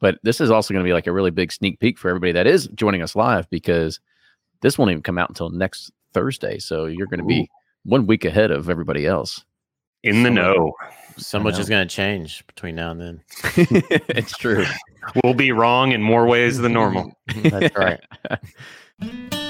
But this is also going to be like a really big sneak peek for everybody that is joining us live because this won't even come out until next Thursday. So you're going to be one week ahead of everybody else. In the know. So much is going to change between now and then. it's true. We'll be wrong in more ways than normal. That's right.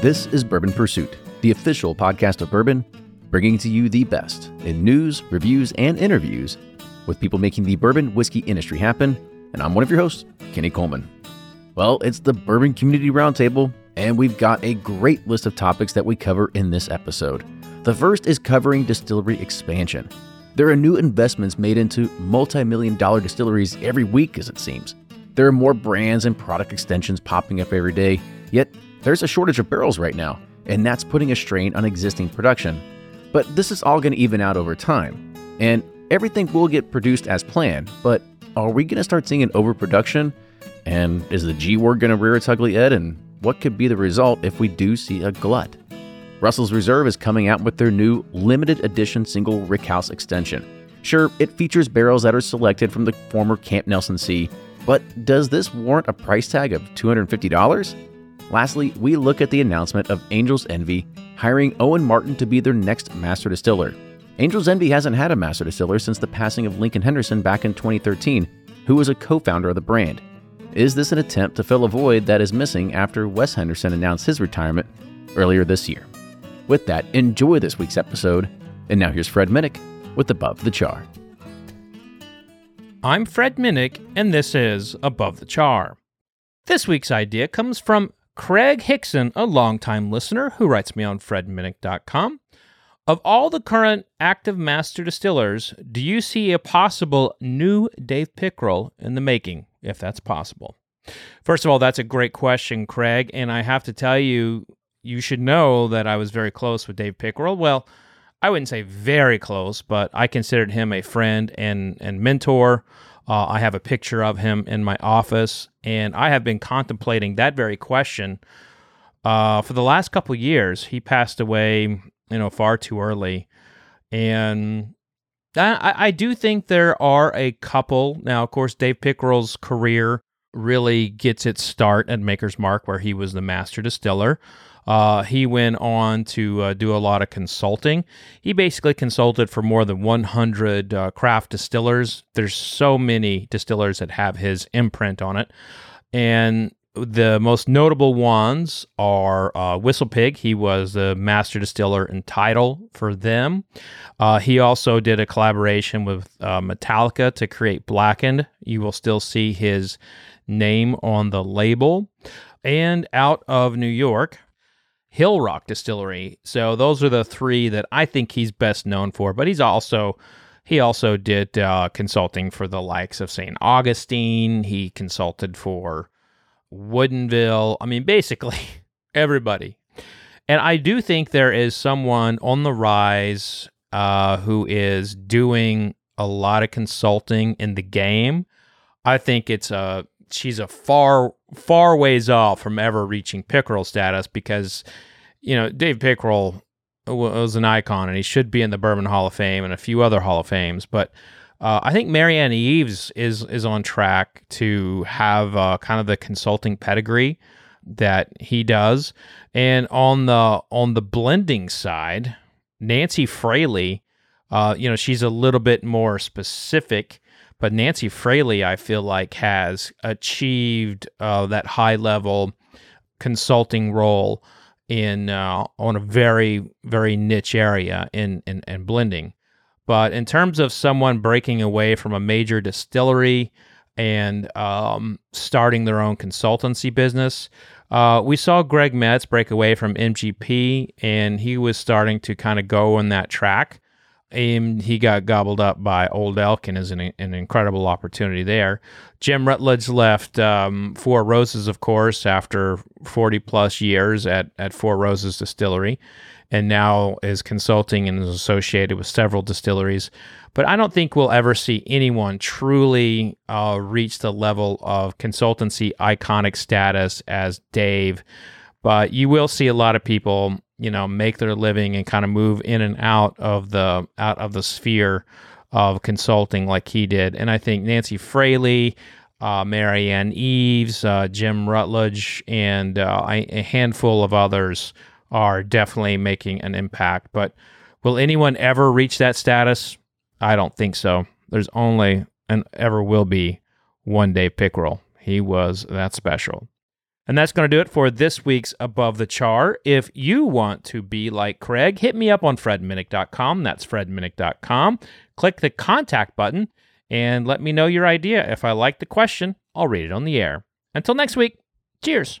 This is Bourbon Pursuit, the official podcast of bourbon, bringing to you the best in news, reviews, and interviews with people making the bourbon whiskey industry happen. And I'm one of your hosts, Kenny Coleman. Well, it's the Bourbon Community Roundtable, and we've got a great list of topics that we cover in this episode. The first is covering distillery expansion. There are new investments made into multi million dollar distilleries every week, as it seems. There are more brands and product extensions popping up every day, yet there's a shortage of barrels right now, and that's putting a strain on existing production. But this is all going to even out over time, and everything will get produced as planned. But are we going to start seeing an overproduction? And is the G word going to rear its ugly head? And what could be the result if we do see a glut? Russell's Reserve is coming out with their new limited edition single rickhouse extension. Sure, it features barrels that are selected from the former Camp Nelson C, but does this warrant a price tag of $250? Lastly, we look at the announcement of Angel's Envy hiring Owen Martin to be their next master distiller. Angel's Envy hasn't had a master distiller since the passing of Lincoln Henderson back in 2013, who was a co founder of the brand. Is this an attempt to fill a void that is missing after Wes Henderson announced his retirement earlier this year? With that, enjoy this week's episode. And now here's Fred Minnick with Above the Char. I'm Fred Minnick, and this is Above the Char. This week's idea comes from Craig Hickson, a longtime listener who writes me on fredminnick.com. Of all the current active master distillers, do you see a possible new Dave Pickerell in the making, if that's possible? First of all, that's a great question, Craig, and I have to tell you, you should know that I was very close with Dave Pickerell. Well, I wouldn't say very close, but I considered him a friend and and mentor. Uh, I have a picture of him in my office, and I have been contemplating that very question uh, for the last couple years. He passed away, you know, far too early, and I, I do think there are a couple. Now, of course, Dave Pickerell's career really gets its start at Maker's Mark, where he was the master distiller. Uh, he went on to uh, do a lot of consulting. He basically consulted for more than 100 uh, craft distillers. There's so many distillers that have his imprint on it. And the most notable ones are uh, Whistle Pig. He was the master distiller and title for them. Uh, he also did a collaboration with uh, Metallica to create Blackened. You will still see his name on the label. And out of New York, Hillrock Distillery. So those are the three that I think he's best known for. But he's also he also did uh, consulting for the likes of St. Augustine. He consulted for Woodinville. I mean, basically everybody. And I do think there is someone on the rise uh, who is doing a lot of consulting in the game. I think it's a she's a far far ways off from ever reaching Pickerell status because you know Dave Pickerell was an icon and he should be in the Bourbon Hall of Fame and a few other Hall of Fames, but uh, I think Marianne Eaves is is on track to have uh, kind of the consulting pedigree that he does, and on the on the blending side, Nancy Fraley, uh, you know, she's a little bit more specific but Nancy Fraley, I feel like, has achieved uh, that high level consulting role in uh, on a very very niche area in, in in blending. But in terms of someone breaking away from a major distillery and um, starting their own consultancy business, uh, we saw Greg Metz break away from MGP, and he was starting to kind of go on that track and he got gobbled up by Old Elk and is an, an incredible opportunity there. Jim Rutledge left um, Four Roses, of course, after 40 plus years at, at Four Roses Distillery, and now is consulting and is associated with several distilleries. But I don't think we'll ever see anyone truly uh, reach the level of consultancy iconic status as Dave but you will see a lot of people, you know, make their living and kind of move in and out of the out of the sphere of consulting like he did. And I think Nancy Fraley, uh, Marianne Eaves, uh, Jim Rutledge, and uh, a handful of others are definitely making an impact. But will anyone ever reach that status? I don't think so. There's only and ever will be one Dave Pickerell. He was that special. And that's going to do it for this week's Above the Char. If you want to be like Craig, hit me up on fredminnick.com. That's fredminnick.com. Click the contact button and let me know your idea. If I like the question, I'll read it on the air. Until next week, cheers.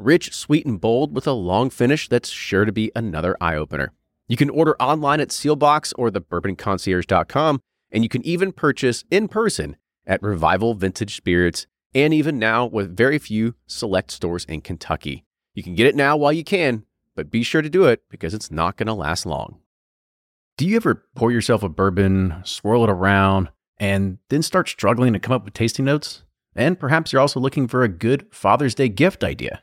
Rich, sweet, and bold with a long finish that's sure to be another eye opener. You can order online at Seelbach's or thebourbonconcierge.com, and you can even purchase in person at Revival Vintage Spirits, and even now with very few select stores in Kentucky. You can get it now while you can, but be sure to do it because it's not going to last long. Do you ever pour yourself a bourbon, swirl it around, and then start struggling to come up with tasting notes? And perhaps you're also looking for a good Father's Day gift idea.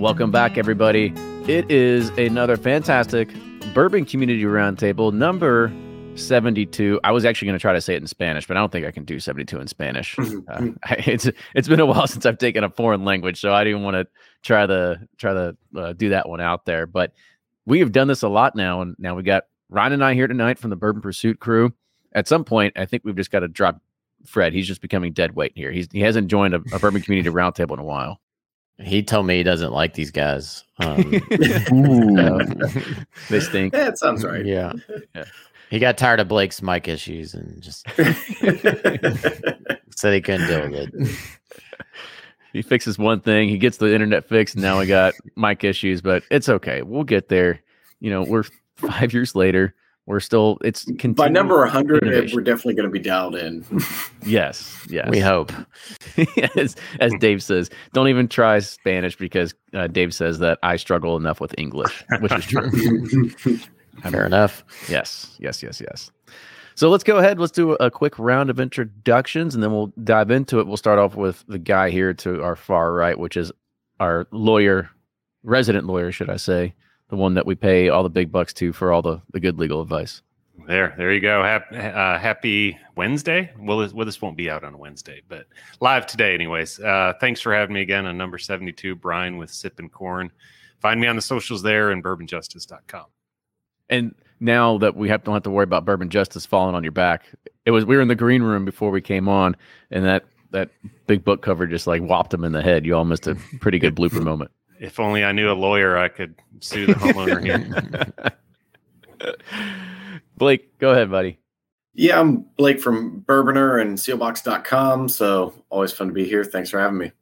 Welcome back, everybody. It is another fantastic Bourbon Community Roundtable number 72. I was actually going to try to say it in Spanish, but I don't think I can do 72 in Spanish. uh, it's it's been a while since I've taken a foreign language, so I didn't want to try the try to uh, do that one out there. But we have done this a lot now, and now we got Ryan and I here tonight from the Bourbon Pursuit crew. At some point, I think we've just got to drop Fred. He's just becoming dead weight here. He's he hasn't joined a, a Bourbon Community Roundtable in a while. He told me he doesn't like these guys. Um, they stink. That sounds right. Yeah. yeah. He got tired of Blake's mic issues and just said he couldn't deal with it. He fixes one thing, he gets the internet fixed, and now we got mic issues, but it's okay. We'll get there. You know, we're five years later. We're still it's by number 100 innovation. we're definitely going to be dialed in. yes, yes. We hope. as, as Dave says, don't even try Spanish because uh, Dave says that I struggle enough with English, which is true. Fair enough. Yes, yes, yes, yes. So let's go ahead. Let's do a quick round of introductions and then we'll dive into it. We'll start off with the guy here to our far right, which is our lawyer, resident lawyer, should I say, the one that we pay all the big bucks to for all the, the good legal advice. There, there you go. Happy, uh, happy Wednesday. Well, this, well, this won't be out on Wednesday, but live today, anyways. Uh, thanks for having me again on number 72, Brian with Sipp'n Corn. Find me on the socials there and bourbonjustice.com. And now that we have, don't have to worry about bourbon justice falling on your back, it was we were in the green room before we came on, and that that big book cover just like whopped him in the head. You all missed a pretty good blooper moment. If only I knew a lawyer, I could sue the homeowner here. Blake, go ahead, buddy. Yeah, I'm Blake from Bourbonr and Seelbachs.com. So always fun to be here. Thanks for having me.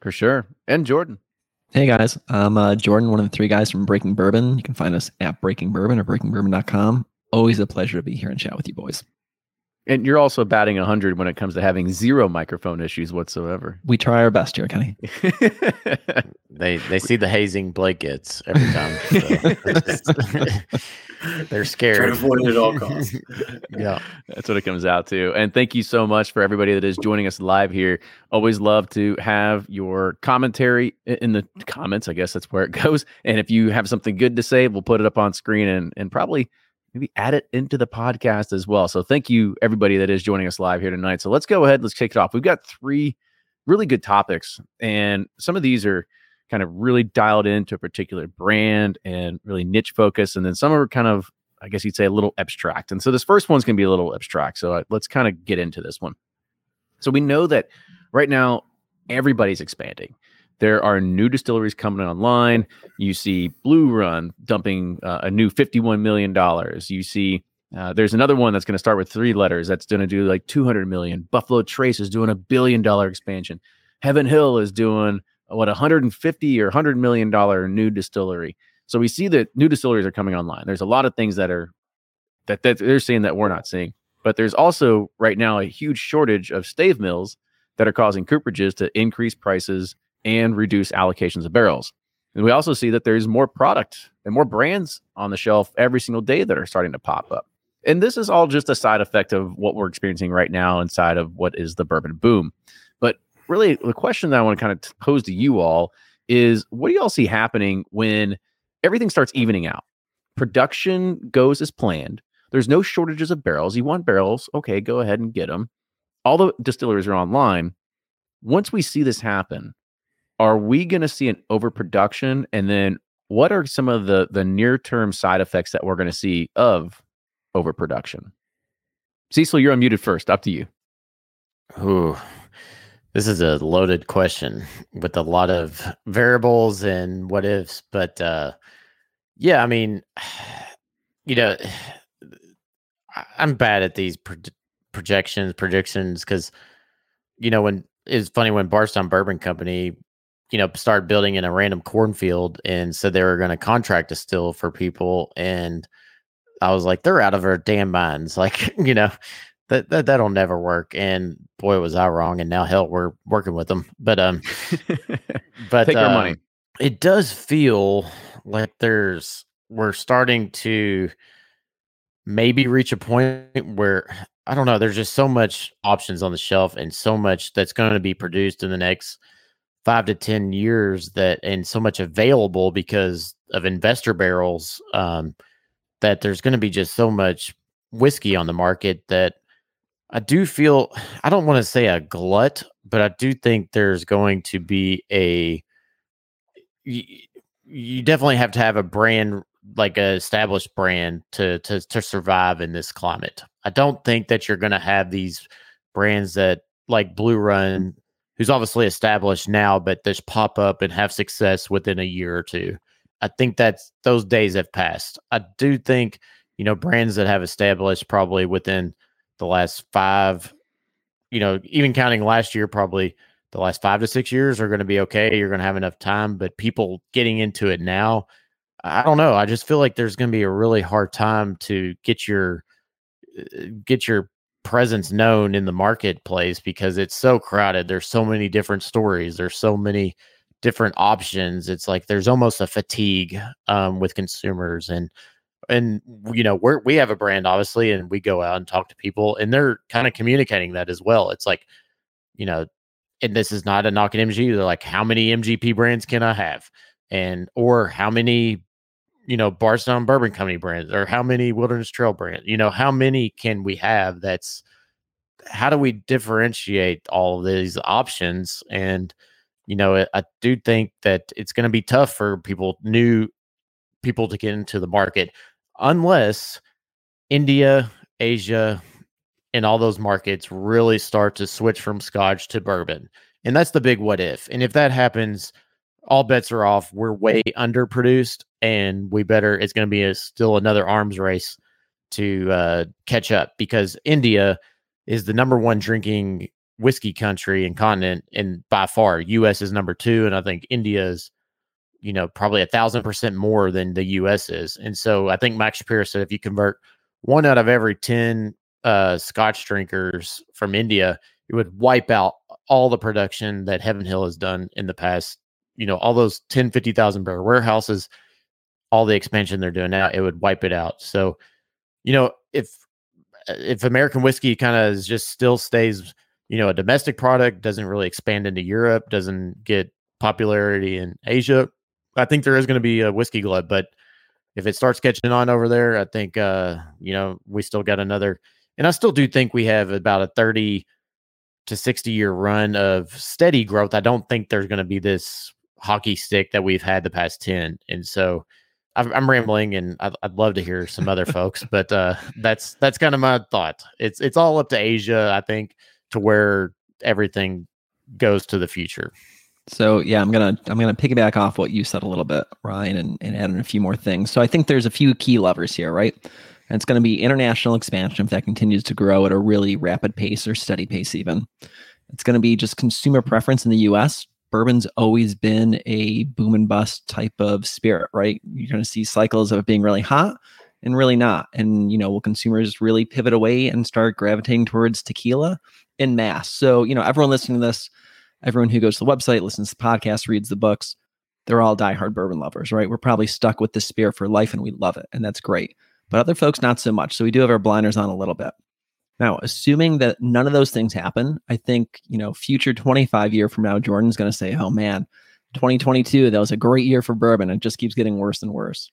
For sure. And Jordan. Hey guys, I'm uh, Jordan, one of the three guys from Breaking Bourbon. You can find us at Breaking Bourbon or BreakingBourbon.com. Always a pleasure to be here and chat with you boys. And you're also batting 100 when it comes to having zero microphone issues whatsoever. We try our best here, Kenny. they they see the hazing Blake gets every time. So they're scared. Try to avoid it at all costs. yeah. That's what it comes out to. And thank you so much for everybody that is joining us live here. Always love to have your commentary in the comments. I guess that's where it goes. And if you have something good to say, we'll put it up on screen and and probably – maybe add it into the podcast as well. So thank you everybody that is joining us live here tonight. So let's go ahead, let's kick it off. We've got three really good topics, and some of these are kind of really dialed into a particular brand and really niche focus, and then some are kind of, I guess you'd say, a little abstract. And so this first one's going to be a little abstract. So uh, let's kind of get into this one. So we know that right now everybody's expanding. There are new distilleries coming online. You see Blue Run dumping uh, a new $51 million. You see uh, there's another one that's going to start with three letters that's going to do like 200 million. Buffalo Trace is doing a billion dollar expansion. Heaven Hill is doing what 150 or 100 million dollar new distillery. So we see that new distilleries are coming online. There's a lot of things that are that, that they're seeing that we're not seeing. But there's also right now a huge shortage of stave mills that are causing cooperages to increase prices and reduce allocations of barrels. And we also see that there's more product and more brands on the shelf every single day that are starting to pop up. And this is all just a side effect of what we're experiencing right now inside of what is the bourbon boom. But really, the question that I want to kind of pose to you all is what do y'all see happening when everything starts evening out? Production goes as planned. There's no shortages of barrels. You want barrels? Okay, go ahead and get them. All the distilleries are online. Once we see this happen, are we going to see an overproduction? And then what are some of the the near term side effects that we're going to see of overproduction? Cecil you're unmuted first up to you. Ooh, this is a loaded question with a lot of variables and what ifs but uh yeah i mean you know i'm bad at these pro- projections predictions because you know when it's funny when Bardstown Bourbon Company you know, started building in a random cornfield and said they were going to contract distill for people. And I was like, they're out of their damn minds. Like, you know, that, that that'll never work. And boy, was I wrong. And now hell, we're working with them. But um, but take our money. It does feel like there's we're starting to maybe reach a point where I don't know. There's just so much options on the shelf and so much that's going to be produced in the next five to 10 years that and so much available because of investor barrels um, that there's going to be just so much whiskey on the market that I do feel, I don't want to say a glut, but I do think there's going to be a, you, you definitely have to have a brand like a established brand to to to survive in this climate. I don't think that you're going to have these brands that like Blue Run who's obviously established now, but just pop up and have success within a year or two. I think that's those days have passed. I do think, you know, brands that have established probably within the last five, you know, even counting last year, probably the last five to six years are going to be okay. You're going to have enough time, but people getting into it now, I don't know. I just feel like there's going to be a really hard time to get your uh, get your presence known in the marketplace because it's so crowded. There's so many different stories. There's so many different options. It's like there's almost a fatigue um, with consumers and and you know we're we have a brand obviously and we go out and talk to people and they're kind of communicating that as well. It's like you know and this is not a knock at MG. They're like how many MGP brands can I have? And or how many you know, Bardstown Bourbon Company brands or how many Wilderness Trail brands? You know, how many can we have? That's how do we differentiate all these options? And, you know, I do think that it's going to be tough for people, new people to get into the market unless India, Asia, and all those markets really start to switch from scotch to bourbon. And that's the big what if. And if that happens, all bets are off. We're way underproduced, and we better. It's going to be a, still another arms race to uh, catch up because India is the number one drinking whiskey country and continent, and by far, U.S. is number two, and I think India is, you know, probably a thousand percent more than the U.S. is. And so I think Max Shapiro said if you convert one out of every ten uh, Scotch drinkers from India, it would wipe out all the production that Heaven Hill has done in the past. You know, all those 10, 50,000 barrel warehouses, all the expansion they're doing now, it would wipe it out. So, you know, if if American whiskey kind of just still stays, you know, a domestic product, doesn't really expand into Europe, doesn't get popularity in Asia, I think there is going to be a whiskey glut. But if it starts catching on over there, I think, uh, you know, we still got another, and I still do think we have about a 30 to 60 year run of steady growth. I don't think there's going to be this hockey stick that we've had the past 10. And so, I'm rambling, and I'd, I'd, love to hear some other folks, but uh, that's that's kind of my thought. It's it's all up to Asia, I think, to where everything goes to the future. So yeah, I'm gonna I'm gonna piggyback off what you said a little bit, Ryan, and, and add in a few more things. So I think there's a few key levers here, right? And it's going to be international expansion if that continues to grow at a really rapid pace or steady pace, even. It's going to be just consumer preference in the US bourbon's always been a boom and bust type of spirit, right? You're going to see cycles of it being really hot and really not. And, you know, will consumers really pivot away and start gravitating towards tequila in mass? So, you know, everyone listening to this, everyone who goes to the website, listens to the podcast, reads the books, they're all diehard bourbon lovers, right? We're probably stuck with this spirit for life and we love it. And that's great. But other folks, not so much. So we do have our blinders on a little bit. Now, assuming that none of those things happen, I think, you know, future 25 year from now, Jordan's going to say, oh man, 2022, that was a great year for bourbon. It just keeps getting worse and worse.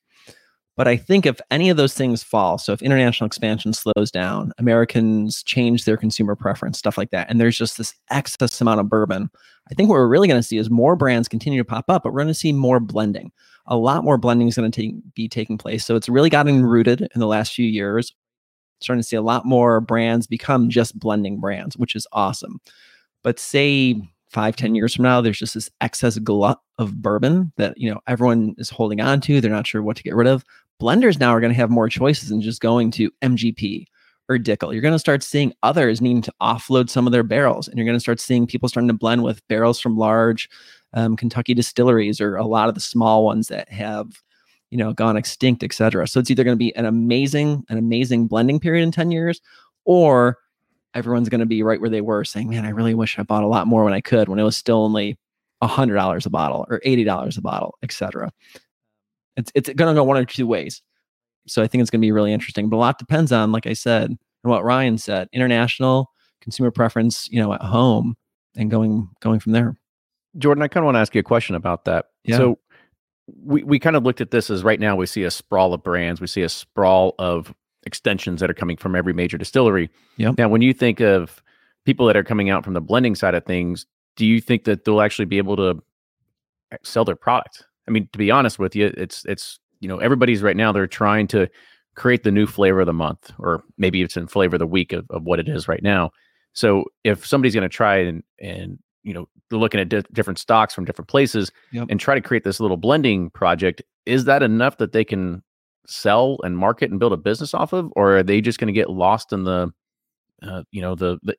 But I think if any of those things fall, so if international expansion slows down, Americans change their consumer preference, stuff like that, and there's just this excess amount of bourbon, I think what we're really going to see is more brands continue to pop up, but we're going to see more blending. A lot more blending is going to be taking place. So it's really gotten rooted in the last few years starting to see a lot more brands become just blending brands, which is awesome. But say five, ten years from now, there's just this excess glut of bourbon that you know everyone is holding on to. They're not sure what to get rid of. Blenders now are going to have more choices than just going to MGP or Dickel. You're going to start seeing others needing to offload some of their barrels, and you're going to start seeing people starting to blend with barrels from large um, Kentucky distilleries or a lot of the small ones that have you know, gone extinct, etc. So it's either going to be an amazing, an amazing blending period in 10 years, or everyone's going to be right where they were saying, man, I really wish I bought a lot more when I could, when it was still only $100 a bottle or $80 a bottle, etc. It's, it's going to go one or two ways. So I think it's going to be really interesting. But a lot depends on, like I said, and what Ryan said, international consumer preference, you know, at home and going going from there. Jordan, I kind of want to ask you a question about that. Yeah. So we, we kind of looked at this as right now we see a sprawl of brands, we see a sprawl of extensions that are coming from every major distillery. Yep. Now, when you think of people that are coming out from the blending side of things, do you think that they'll actually be able to eh, sell their product? I mean, to be honest with you, it's it's you know everybody's right now they're trying to create the new flavor of the month, or maybe it's in flavor of the week of, of what it is right now. So if somebody's going to try and and you know they're looking at di- different stocks from different places yep. and try to create this little blending project is that enough that they can sell and market and build a business off of? Or are they just going to get lost in the uh, you know the the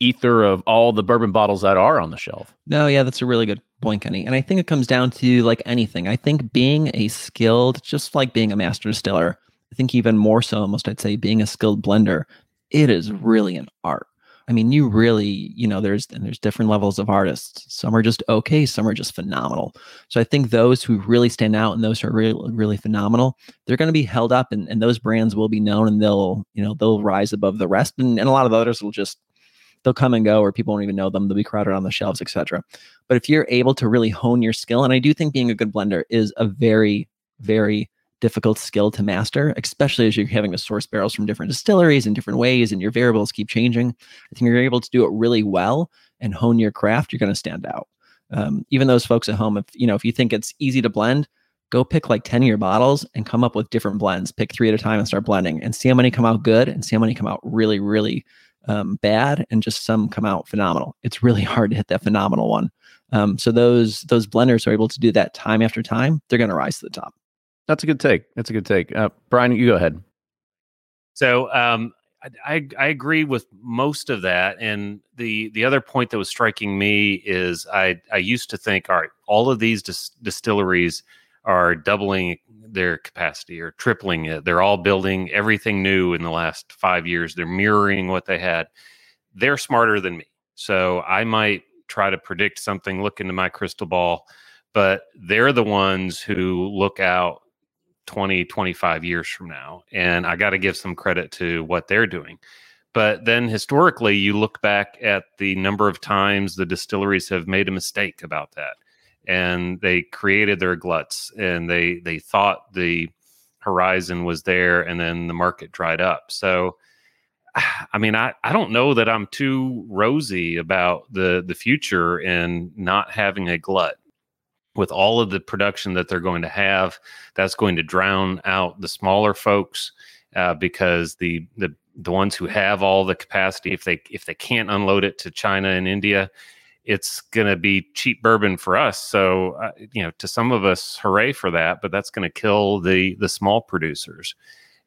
ether of all the bourbon bottles that are on the shelf? No yeah that's a really good point kenny and i think it comes down to like anything. I think being a skilled just like being a master distiller i think even more so almost i'd say being a skilled blender it is really an art I mean, you really, you know, there's and there's different levels of artists. Some are just okay, some are just phenomenal. So I think those who really stand out and those who are really, really phenomenal, they're going to be held up, and, and those brands will be known, and they'll, you know, they'll rise above the rest, and, and a lot of others will just they'll come and go, or people won't even know them. They'll be crowded on the shelves, etc. But if you're able to really hone your skill, and I do think being a good blender is a very, very difficult skill to master, especially as you're having to source barrels from different distilleries in different ways and your variables keep changing. I think you're able to do it really well and hone your craft, you're going to stand out. Um, even those folks at home, if you know, if you think it's easy to blend, go pick like 10 of your bottles and come up with different blends. Pick three at a time and start blending and see how many come out good and see how many come out really, really um, bad and just some come out phenomenal. It's really hard to hit that phenomenal one. Um, so those those blenders are able to do that time after time. They're going to rise to the top. That's a good take. That's a good take. Uh, Brian, you go ahead. So um, I, I agree with most of that. And the the other point that was striking me is I I used to think, all right, all of these dis- distilleries are doubling their capacity or tripling it. They're all building everything new in the last five years. They're mirroring what they had. They're smarter than me. So I might try to predict something, look into my crystal ball, but they're the ones who look out 20, 25 years from now. And I got to give some credit to what they're doing. But then historically, you look back at the number of times the distilleries have made a mistake about that. And they created their gluts and they they thought the horizon was there and then the market dried up. So I mean, I, I don't know that I'm too rosy about the the future and not having a glut with all of the production that they're going to have. That's going to drown out the smaller folks uh, because the the the ones who have all the capacity, if they if they can't unload it to China and India, it's going to be cheap bourbon for us. So uh, you know, to some of us, hooray for that, but that's going to kill the the small producers.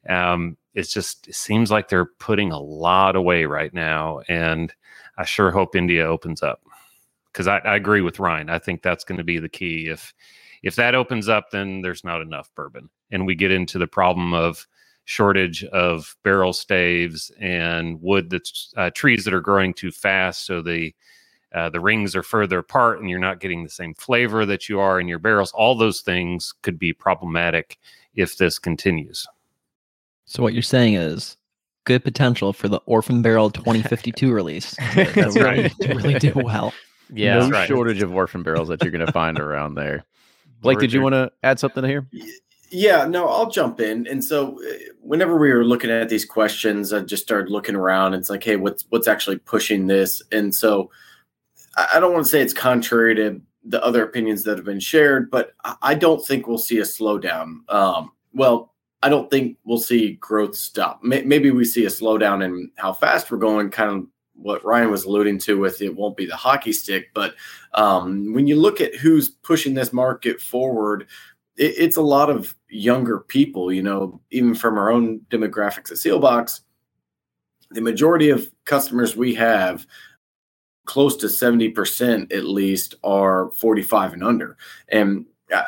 Um, it's just it seems like they're putting a lot away right now, and I sure hope India opens up because I, I, agree with Ryan. I think that's going to be the key. If if that opens up, then there's not enough bourbon, and we get into the problem of shortage of barrel staves and wood that's uh, trees that are growing too fast, so the uh, the rings are further apart, and you're not getting the same flavor that you are in your barrels. All those things could be problematic if this continues. So what you're saying is good potential for the Orphan Barrel 2052 release. That's right. To really do well. Yeah, no right. shortage of orphan barrels that you're going to find around there. Blake, did you want to add something here? Yeah, no, I'll jump in. And so, uh, whenever we were looking at these questions, I just started looking around. It's like, hey, what's what's actually pushing this? And so, I don't want to say it's contrary to the other opinions that have been shared, but I don't think we'll see a slowdown. Um, well, I don't think we'll see growth stop. Maybe we see a slowdown in how fast we're going, kind of what Ryan was alluding to with it won't be the hockey stick, but um, when you look at who's pushing this market forward, it, it's a lot of younger people. You know, even from our own demographics at Seelbach's, the majority of customers we have, close to seventy percent at least, are forty-five and under, and uh,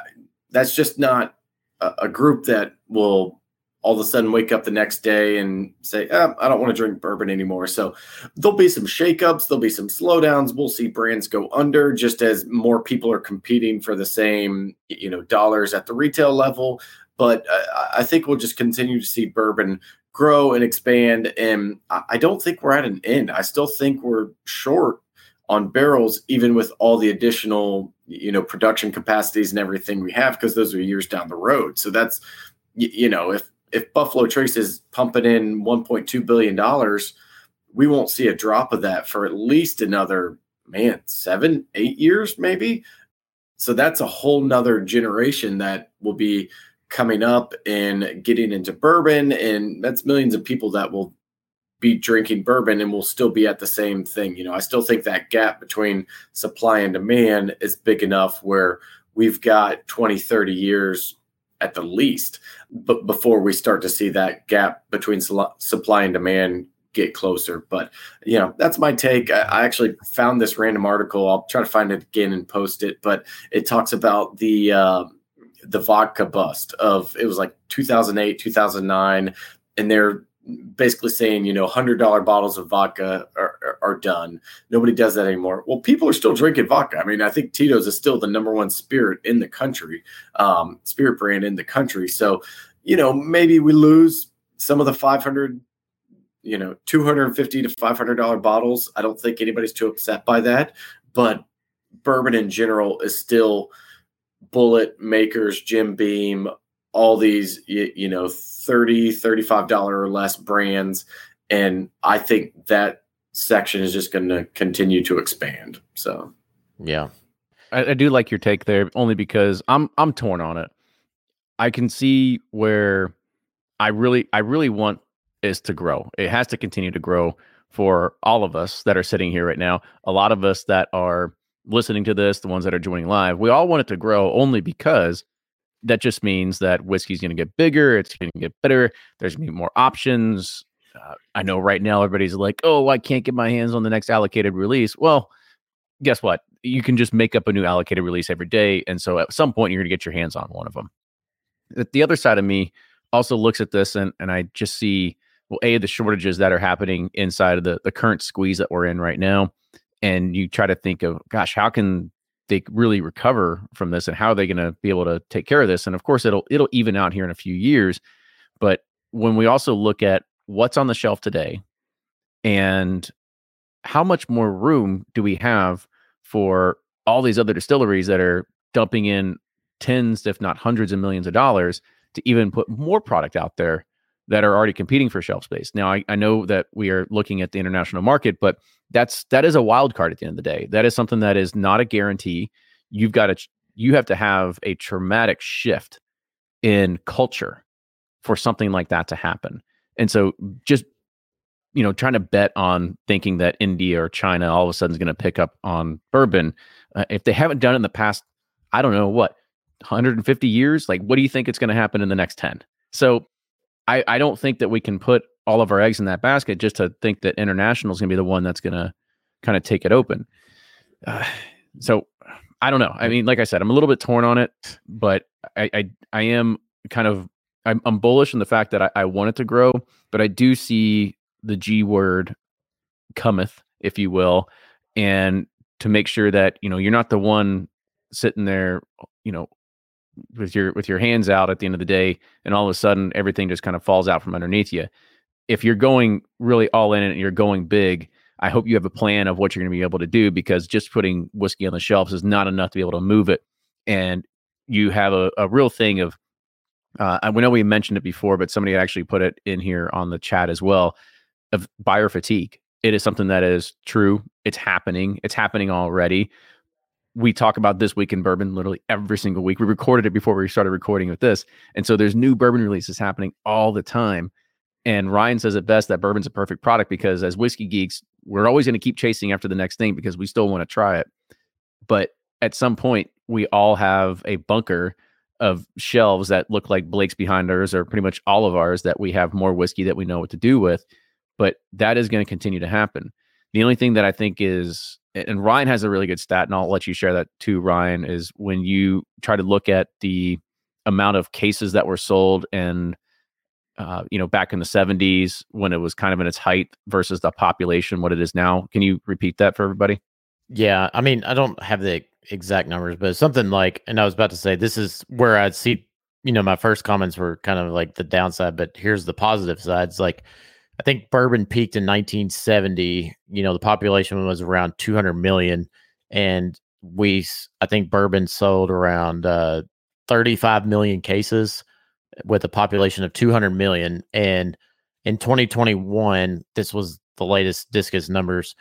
that's just not a, a group that will all of a sudden wake up the next day and say, eh, I don't want to drink bourbon anymore. So there'll be some shakeups, there'll be some slowdowns. We'll see brands go under just as more people are competing for the same, you know, dollars at the retail level. But uh, I think we'll just continue to see bourbon grow and expand. And I don't think we're at an end. I still think we're short on barrels, even with all the additional, you know, production capacities and everything we have, because those are years down the road. So that's, you know, if if Buffalo Trace is pumping in 1.2 billion dollars, we won't see a drop of that for at least another man seven, eight years, maybe. So that's a whole nother generation that will be coming up and getting into bourbon, and that's millions of people that will be drinking bourbon and will still be at the same thing. You know, I still think that gap between supply and demand is big enough where we've got 20, 30 years at the least, but before we start to see that gap between supply and demand get closer. But you know, that's my take. I actually found this random article. I'll try to find it again and post it. But it talks about the uh, the vodka bust of it was like 2008, 2009, and they're basically saying, you know, hundred dollar bottles of vodka are, done. Nobody does that anymore. Well, people are still drinking vodka. I mean, I think Tito's is still the number one spirit in the country, um, spirit brand in the country. So, you know, maybe we lose some of the five hundred, you know, two hundred and fifty to five hundred dollar bottles. I don't think anybody's too upset by that, but bourbon in general is still Bulleit Maker's, Jim Beam, all these you, you know 30 35 dollar or less brands and i think that section is just going to continue to expand so. Yeah. I, I, do like your take there only because i'm i'm torn on it. I can see where i really i really want is to grow. It has to continue to grow for all of us that are sitting here right now. A lot of us that are listening to this, the ones that are joining live, we all want it to grow only because that just means that whiskey's going to get bigger, it's going to get better, there's going to be more options. Uh, I know right now everybody's like, "Oh, I can't get my hands on the next allocated release." Well, guess what? You can just make up a new allocated release every day, and so at some point you're going to get your hands on one of them. The other side of me also looks at this, and and I just see well, a the shortages that are happening inside of the the current squeeze that we're in right now, and you try to think of, gosh, how can they really recover from this, and how are they going to be able to take care of this? And of course, it'll it'll even out here in a few years, but when we also look at what's on the shelf today and how much more room do we have for all these other distilleries that are dumping in tens if not hundreds of millions of dollars to even put more product out there that are already competing for shelf space? Now I, I know that we are looking at the international market but that's that is a wild card at the end of the day. That is something that is not a guarantee. You've got to you have to have a traumatic shift in culture for something like that to happen and so just you know trying to bet on thinking that India or China all of a sudden is going to pick up on bourbon uh, if they haven't done it in the past I don't know what 150 years? Like what do you think it's going to happen in the next 10 so I I don't think that we can put all of our eggs in that basket just to think that international is going to be the one that's going to kind of take it open. Uh, so I don't know. I mean like I said I'm a little bit torn on it but I I, I am kind of I'm, I'm bullish in the fact that I, I want it to grow, but I do see the G word cometh, if you will, and to make sure that you know you're not the one sitting there, you know, with your with your hands out at the end of the day, and all of a sudden everything just kind of falls out from underneath you. If you're going really all in and you're going big, I hope you have a plan of what you're going to be able to do because just putting whiskey on the shelves is not enough to be able to move it. And you have a, a real thing of uh, we know we mentioned it before, but somebody actually put it in here on the chat as well of buyer fatigue. It is something that is true. It's happening. It's happening already. We talk about this week in bourbon literally every single week. We recorded it before we started recording with this. And so there's new bourbon releases happening all the time. And Ryan says it best that bourbon's a perfect product because as whiskey geeks, we're always going to keep chasing after the next thing because we still want to try it. But at some point, we all have a bunker of shelves that look like Blake's behind ours or pretty much all of ours that we have more whiskey that we know what to do with. But that is going to continue to happen. The only thing that I think is, and Ryan has a really good stat, and I'll let you share that too, Ryan, is when you try to look at the amount of cases that were sold and uh, you know, back in the 70s when it was kind of in its height versus the population, what it is now. Can you repeat that for everybody? Yeah. I mean, I don't have the exact numbers, but something like, and I was about to say, this is where I'd see, you know, my first comments were kind of like the downside, but here's the positive sides. Like, I think bourbon peaked in 1970. You know, the population was around 200 million, and we, I think, bourbon sold around uh, 35 million cases with a population of 200 million. And in 2021, this was the latest Discus numbers.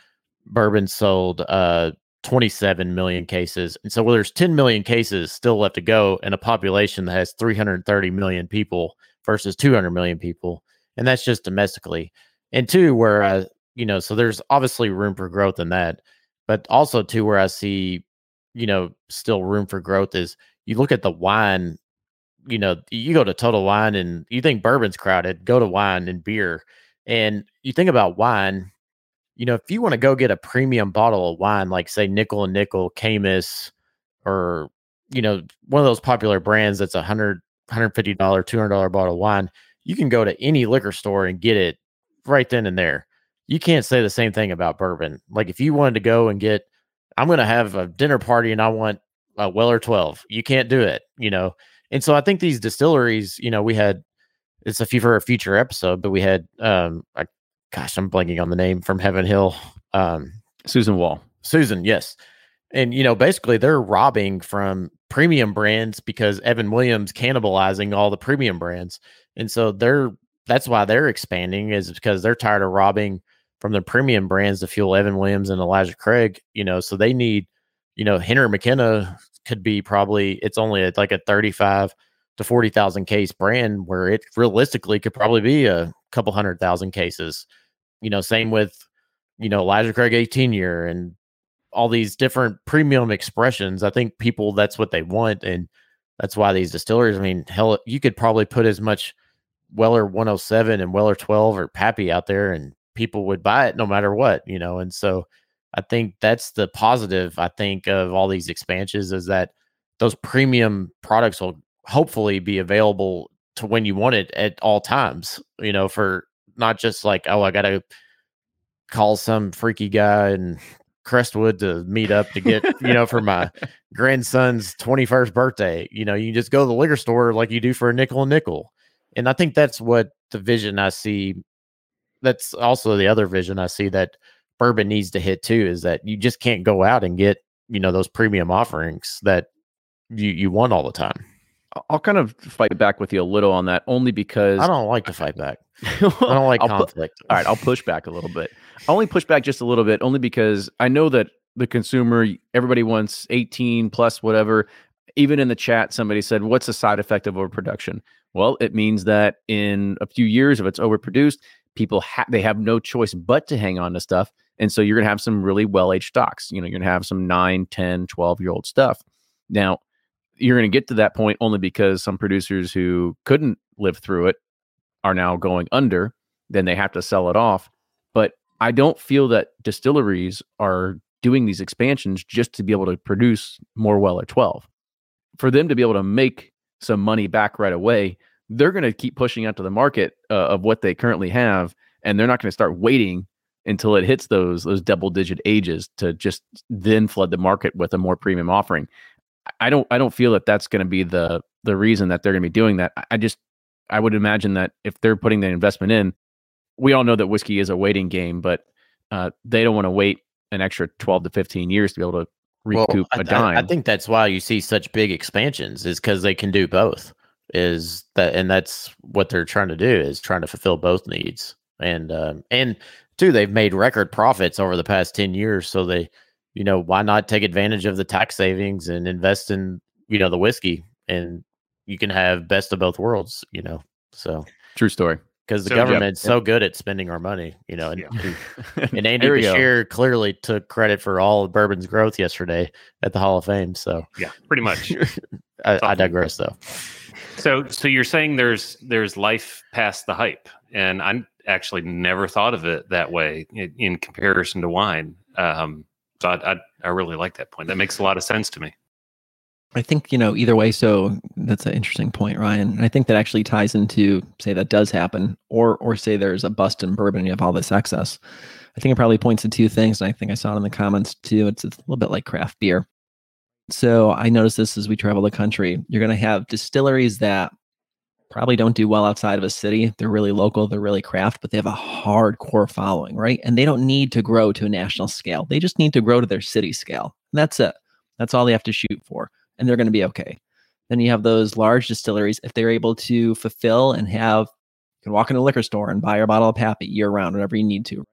Bourbon sold uh, 27 million cases. And so well, there's 10 million cases still left to go in a population that has 330 million people versus 200 million people. And that's just domestically. And two, where I, you know, so there's obviously room for growth in that. But also, two, where I see, you know, still room for growth is you look at the wine, you know, you go to Total Wine and you think bourbon's crowded, go to wine and beer. And you think about wine, you know, if you want to go get a premium bottle of wine, like say Nickel and Nickel, Caymus, or you know, one of those popular brands that's a hundred, hundred fifty dollar, two hundred dollar bottle of wine, you can go to any liquor store and get it right then and there. You can't say the same thing about bourbon. Like if you wanted to go and get, I'm going to have a dinner party and I want a Weller 12, you can't do it, you know. And so I think these distilleries, you know, we had it's a few for a future episode, but we had um I gosh, I'm blanking on the name from Heaven Hill. Um, Susan Wahl. Susan, yes. And you know, basically they're robbing from premium brands because Evan Williams cannibalizing all the premium brands. And so they're that's why they're expanding is because they're tired of robbing from the premium brands to fuel Evan Williams and Elijah Craig, you know, so they need, you know, Henry McKenna could be probably it's only a, like a 35 to 40,000 case brand where it realistically could probably be a couple hundred thousand cases. You know, same with, you know, Elijah Craig 18 year and all these different premium expressions. I think people that's what they want, and that's why these distilleries. I mean, hell, you could probably put as much Weller 107 and Weller 12 or Pappy out there, and people would buy it no matter what, you know. And so, I think that's the positive. I think of all these expansions is that those premium products will hopefully be available to when you want it at all times. You know, for not just like oh, I got to call some freaky guy in Crestwood to meet up to get, you know, for my grandson's 21st birthday. You know, you just go to the liquor store like you do for a nickel and nickel. And I think that's what the vision I see. That's also the other vision I see that bourbon needs to hit too is that you just can't go out and get, you know, those premium offerings that you, you want all the time. I'll kind of fight back with you a little on that only because I don't like to fight back. I don't like I'll pu- conflict. all right, I'll push back a little bit. I only push back just a little bit only because I know that the consumer, everybody wants 18 plus whatever. Even in the chat, somebody said, What's the side effect of overproduction? Well, it means that in a few years, if it's overproduced, people ha- they have no choice but to hang on to stuff. And so you're going to have some really well aged stocks. You know, you're going to have some 9, 10, 12 year old stuff. Now, you're going to get to that point only because some producers who couldn't live through it are now going under, then they have to sell it off. But I don't feel that distilleries are doing these expansions just to be able to produce more well at 12. For them to be able to make some money back right away, they're going to keep pushing out to the market uh, of what they currently have, and they're not going to start waiting until it hits those those double digit ages to just then flood the market with a more premium offering. I don't I don't feel that that's going to be the the reason that they're going to be doing that. I- just I would imagine that if they're putting the investment in, we all know that whiskey is a waiting game, but uh, they don't want to wait an extra twelve to fifteen years to be able to recoup I, a I- dime. I think that's why you see such big expansions is because they can do both. Is that and that's what they're trying to do is trying to fulfill both needs and um, and two they've made record profits over the past ten years. So they, you know, why not take advantage of the tax savings and invest in you know the whiskey and you can have best of both worlds. You know, so True story. because the So, yeah, government's so good at spending our money. You know, and, Yeah. and Andy There. Beshear clearly took credit for all of bourbon's growth yesterday at the Hall of Fame. So Yeah, pretty much. I, I digress, though. So, so you're saying there's there's life past the hype, and I actually never thought of it that way in, in comparison to wine. Um, so I, I really like that point. That makes a lot of sense to me. I think, you know, either way, so that's an interesting point, Ryan. And I think that actually ties into say that does happen, or or say there's a bust in bourbon and you have all this excess. I think it probably points to two things, and I think I saw it in the comments too. It's, a little bit like craft beer. So I noticed this as we travel the country. You're gonna have distilleries that probably don't do well outside of a city. They're really local, they're really craft, but they have a hardcore following, right? And they don't need to grow to a national scale. They just need to grow to their city scale. That's it. That's all they have to shoot for and they're going to be okay. Then you have those large distilleries, if they're able to fulfill and have, you can walk in a liquor store and buy your bottle of Pappy year round, whenever you need to.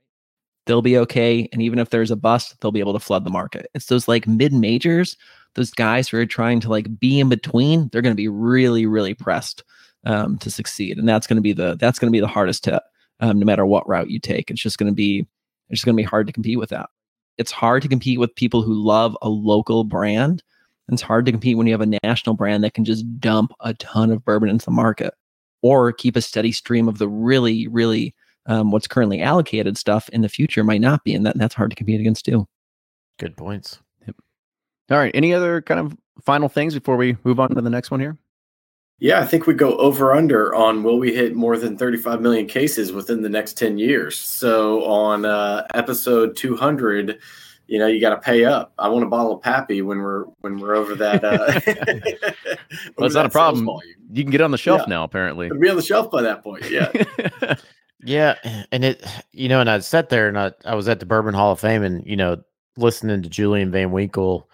They'll be okay. And even if there's a bust, they'll be able to flood the market. It's those like mid majors, those guys who are trying to like be in between, they're going to be really, really pressed um, to succeed. And that's going to be the, that's going to be the hardest hit, um, no matter what route you take. It's just going to be, it's just going to be hard to compete with that. It's hard to compete with people who love a local brand And it's hard to compete when you have a national brand that can just dump a ton of bourbon into the market or keep a steady stream of the really, really um, what's currently allocated stuff in the future might not be. And that, that's hard to compete against too. Good points. All right. Any other kind of final things before we move on to the next one here? Yeah, I think we go over under on will we hit more than 35 million cases within the next 10 years. So on uh, episode 200, you know, you got to pay up. I want a bottle of Pappy when we're when we're over that. Uh, Well, it's not a problem. You can get on the shelf Yeah. now, apparently. It'll be on the shelf by that point. Yeah. Yeah, and it, you know, and I sat there and I, I was at the Bourbon Hall of Fame, and you know, listening to Julian Van Winkle,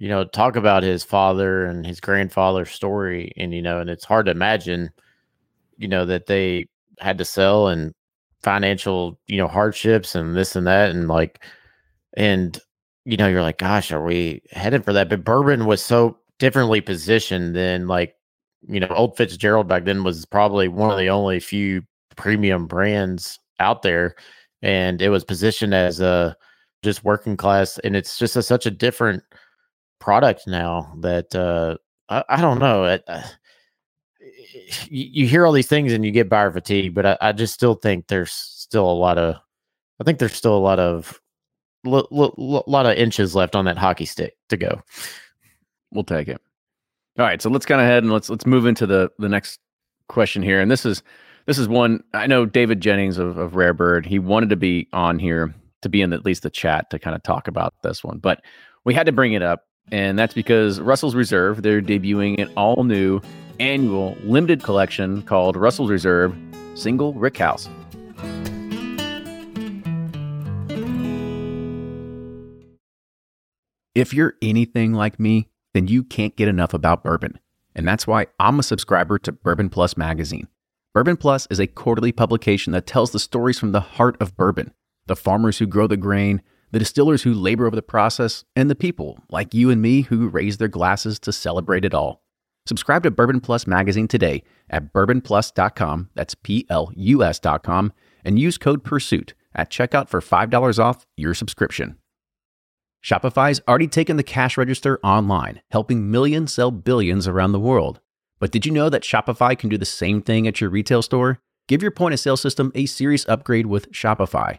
you know, talk about his father and his grandfather's story, and you know, and it's hard to imagine, you know, that they had to sell and financial, you know, hardships and this and that, and like, and you know, you're like, gosh, are we headed for that? But bourbon was so differently positioned than like, you know, Old Fitzgerald back then was probably one of the only few premium brands out there and it was positioned as a just working class, and it's just a, such a different product now that uh, I, I don't know. Uh, you, you hear all these things and you get buyer fatigue, but I, just still think there's still a lot of, I think there's still a lot of, l- l- l- lot of inches left on that hockey stick to go. We'll take it. All right, so let's kind of head and let's let's move into the the next question here. And this is this is one I know David Jennings of, of Rare Bird. He wanted to be on here to be in at least the chat to kind of talk about this one, but we had to bring it up, and that's because Russell's Reserve they're debuting an all new annual limited collection called Russell's Reserve Single Rick House. If you're anything like me, then you can't get enough about bourbon. And that's why I'm a subscriber to Bourbon Plus magazine. Bourbon Plus is a quarterly publication that tells the stories from the heart of bourbon the farmers who grow the grain, the distillers who labor over the process, and the people like you and me who raise their glasses to celebrate it all. Subscribe to Bourbon Plus magazine today at bourbonplus.com, that's P L U S.com, and use code PURSUIT at checkout for $5 off your subscription. Shopify's already taken the cash register online, helping millions sell billions around the world. But did you know that Shopify can do the same thing at your retail store? Give your point of sale system a serious upgrade with Shopify.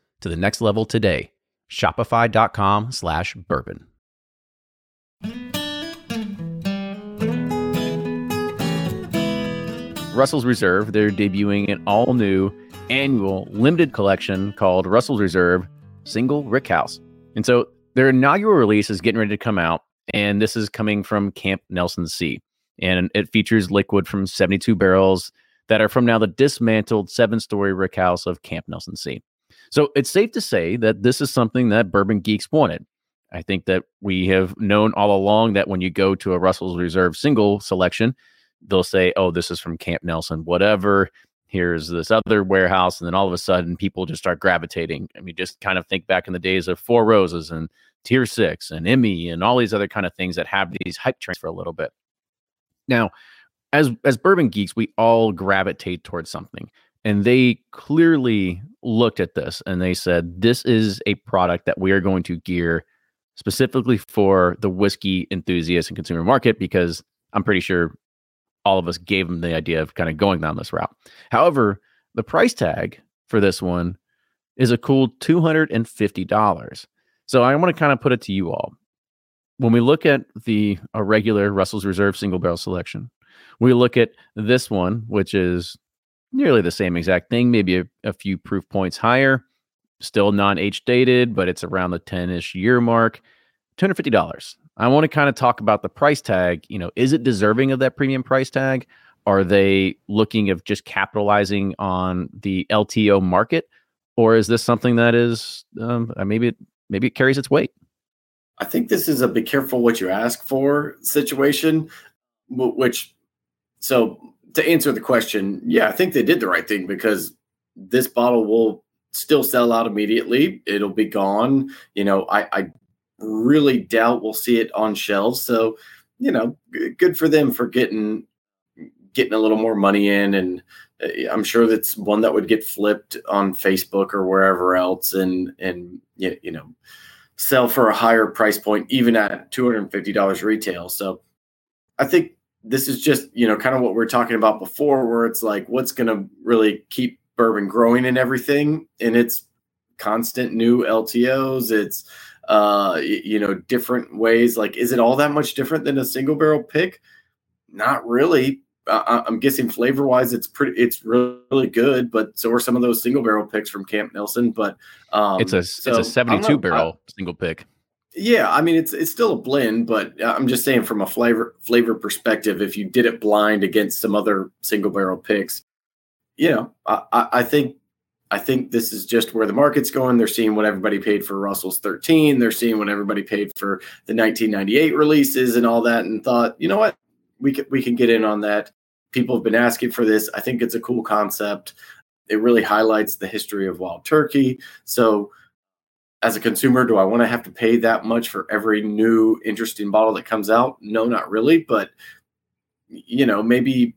to the next level today. Shopify.com slash bourbon. Russell's Reserve, they're debuting an all new annual limited collection called Russell's Reserve Single Rick House. And so their inaugural release is getting ready to come out, and this is coming from Camp Nelson C. And it features liquid from 72 barrels that are from now the dismantled seven story rick house of Camp Nelson C. So it's safe to say that this is something that bourbon geeks wanted. I think that we have known all along that when you go to a Russell's Reserve single selection, they'll say, oh, this is from Camp Nelson, whatever. Here's this other warehouse. And then all of a sudden, people just start gravitating. I mean, just kind of think back in the days of Four Roses and Tier Six and Emmy and all these other kind of things that have these hype trains for a little bit. Now, as as bourbon geeks, we all gravitate towards something. And they clearly looked at this and they said, this is a product that we are going to gear specifically for the whiskey enthusiast and consumer market because I'm pretty sure all of us gave them the idea of kind of going down this route. However, the price tag for this one is a cool $250. So I want to kind of put it to you all. When we look at the a regular Russell's Reserve single barrel selection, we look at this one, which is nearly the same exact thing, maybe a, a few proof points higher, still non H dated, but it's around the 10 ish year mark. $250. I want to kind of talk about the price tag. You know, is it deserving of that premium price tag? Are they looking of just capitalizing on the LTO market, or is this something that is um, uh, maybe it maybe it carries its weight? I think this is a be careful what you ask for situation, which so to answer the question, yeah, I think they did the right thing because this bottle will still sell out immediately. It'll be gone. You know, I, I really doubt we'll see it on shelves. So, you know, good for them for getting getting a little more money in and uh, I'm sure that's one that would get flipped on Facebook or wherever else and and you know sell for a higher price point even at $250 retail. So I think this is just you know kind of what we are talking about before where it's like what's going to really keep bourbon growing and everything and it's constant new ltos it's uh, you know, different ways. Like, is it all that much different than a single barrel pick? Not really. I, am guessing flavor wise, it's pretty, it's really, good. But so are some of those single barrel picks from Camp Nelson. But um, it's a so it's a 72 barrel I, single pick. Yeah, I mean it's it's still a blend, but uh, I'm just saying from a flavor flavor perspective, if you did it blind against some other single barrel picks, you know, I, I think I think this is just where the market's going. They're seeing what everybody paid for Russell's 13. They're seeing what everybody paid for the 1998 releases and all that, and thought, you know what, we can we can get in on that. People have been asking for this. I think it's a cool concept. It really highlights the history of wild turkey. So as a consumer, do I want to have to pay that much for every new interesting bottle that comes out? No, not really. But you know, maybe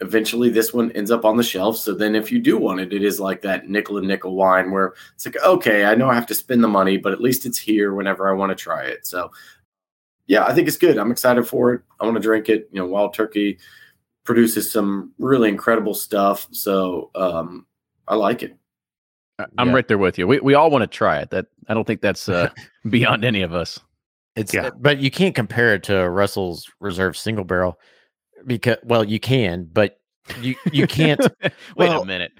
eventually this one ends up on the shelf. So then if you do want it, it is like that nickel and nickel wine where it's like, okay, I know I have to spend the money, but at least it's here whenever I want to try it. So yeah, I think it's good. I'm excited for it. I want to drink it. You know, Wild Turkey produces some really incredible stuff. So um, I like it. I'm yeah. right there with you. We we all want to try it. That I don't think that's uh, beyond any of us. It's yeah. but you can't compare it to Russell's Reserve single barrel because well you can, but you you can't. Wait well, a minute.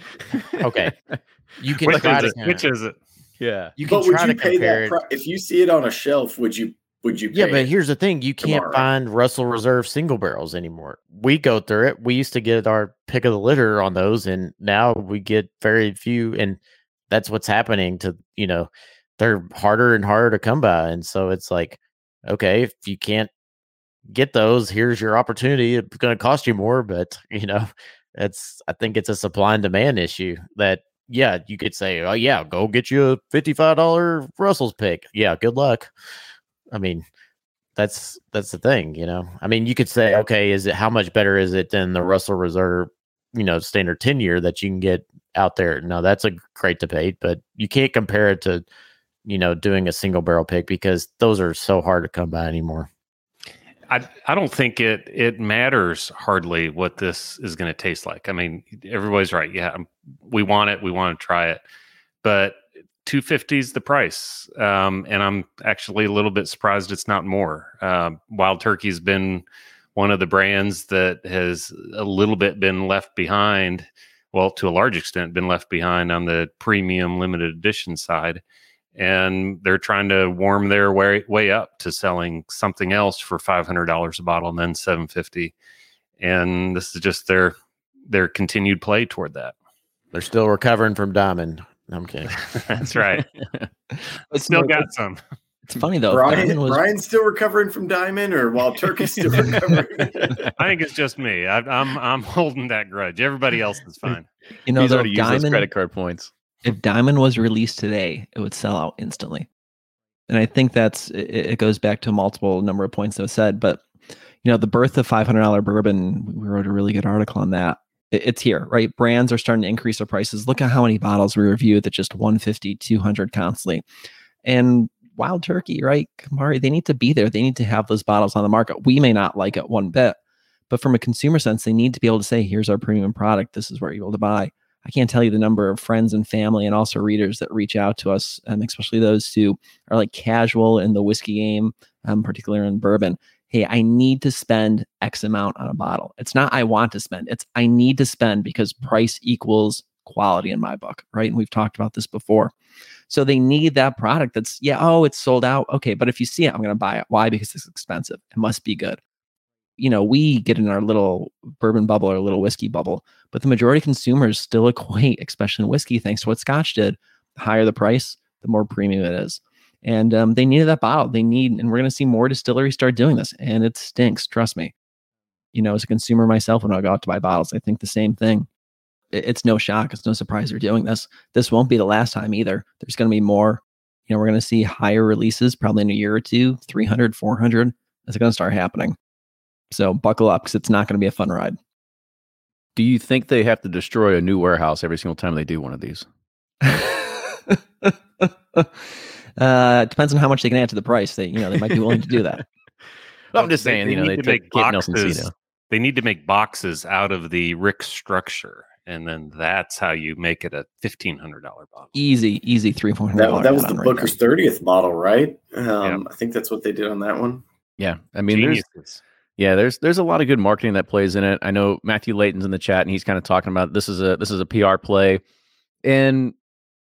okay, you can which try is to, it? Which is it? Yeah, you can but would you pay that pri- if you see it on a shelf? Would you would you? yeah, but here's the thing: you can't tomorrow? find Russell Reserve single barrels anymore. We go through it. We used to get our pick of the litter on those, and now we get very few and that's what's happening to you know they're harder and harder to come by and so it's like okay if you can't get those here's your opportunity it's going to cost you more but you know it's i think it's a supply and demand issue that yeah you could say oh yeah go get you a $55 russell's pick. Yeah good luck. I mean that's that's the thing you know? I mean you could say okay is it how much better is it than the russell reserve you know standard 10 year that you can get out there. Now that's a great debate, but you can't compare it to, you know, doing a single barrel pick because those are so hard to come by anymore. I, I don't think it it matters hardly what this is going to taste like. I mean, everybody's right. Yeah, um, we want it. We want to try it, but 250 is the price, um, and I'm actually a little bit surprised it's not more. Uh, Wild Turkey's been one of the brands that has a little bit been left behind well, to a large extent, been left behind on the premium limited edition side. And they're trying to warm their way, way up to selling something else for $500 a bottle and then 750 And this is just their their continued play toward that. They're still recovering from Diamond. I'm kidding. That's right. still got some. It's funny though. Brian, was... Brian's still recovering from Diamond, or Wild Turkey's still recovering. I think it's just me. I, am I'm, I'm holding that grudge. Everybody else is fine. You know, He's already Diamond, credit card points. If Diamond was released today, it would sell out instantly. And I think that's it, it goes back to multiple number of points that was said. But you know, the birth of five hundred dollar bourbon, we wrote a really good article on that. It, it's here, right? Brands are starting to increase their prices. Look at how many bottles we review that just 150, 200 constantly. And wild turkey, right? Campari, they need to be there. They need to have those bottles on the market. We may not like it one bit, but from a consumer sense, they need to be able to say, here's our premium product. This is where you're able to buy. I can't tell you the number of friends and family and also readers that reach out to us, um, especially those who are like casual in the whiskey game, um, particularly in bourbon. Hey, I need to spend X amount on a bottle. It's not I want to spend, it's I need to spend because price equals quality in my book, right? And we've talked about this before. So they need that product that's, yeah, oh, it's sold out. Okay. But if you see it, I'm going to buy it. Why? Because it's expensive. It must be good. You know, we get in our little bourbon bubble or little whiskey bubble, but the majority of consumers still equate, especially in whiskey, thanks to what Scotch did. The higher the price, the more premium it is. And um, they needed that bottle. They need, and we're going to see more distilleries start doing this. And it stinks. Trust me. You know, as a consumer myself, when I go out to buy bottles, I think the same thing it's no shock. It's no surprise they're doing this. This won't be the last time either. There's going to be more. You know, we're going to see higher releases probably in a year or two 300, 400. It's going to start happening. So buckle up because it's not going to be a fun ride. Do you think they have to destroy a new warehouse every single time they do one of these? uh, it depends on how much they can add to the price. They, you know, they might be willing to do that. I'm just saying, they, you know, they, they make boxes. They need to make boxes out of the Rick structure and then that's how you make it a fifteen hundred dollar bottle. Easy, easy three four hundred. That, that was the right Booker's thirtieth model, right? Um, Yep. I think that's what they did on that one. Yeah, I mean, there's yeah, there's there's a lot of good marketing that plays in it. I know Matthew Layton's in the chat, and he's kind of talking about this is a this is a PR play, and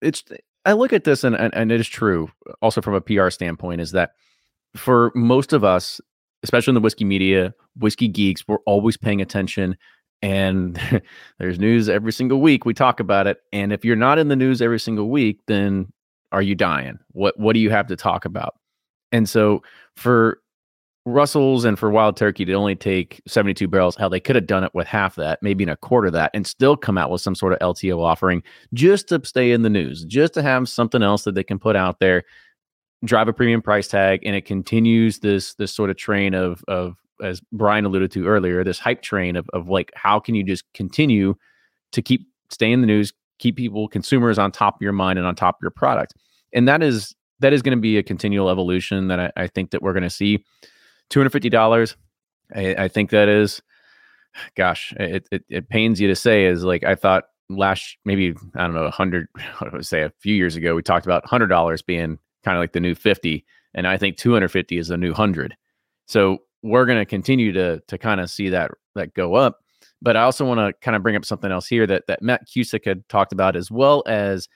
it's I look at this and and, and it is true. Also from a PR standpoint, is that for most of us, especially in the whiskey media, whiskey geeks, we're always paying attention. And there's news every single week. We talk about it. And if you're not in the news every single week, then are you dying? What what do you have to talk about? And so for Russell's and for Wild Turkey to only take 72 barrels, hell, they could have done it with half that, maybe in a quarter of that, and still come out with some sort of LTO offering just to stay in the news, just to have something else that they can put out there, drive a premium price tag, and it continues this this sort of train of of as Brian alluded to earlier, this hype train of of like how can you just continue to keep stay in the news, keep people consumers on top of your mind and on top of your product, and that is that is going to be a continual evolution that I, I think that we're going to see. Two hundred fifty dollars. I, I think that is, gosh, it, it it pains you to say is like I thought last maybe I don't know a hundred. I would say a few years ago we talked about hundred dollars being kind of like the new fifty, and I think two hundred fifty is the new hundred. So we're going to continue to to kind of see that that go up. But I also want to kind of bring up something else here that that Matt Cusick had talked about as well as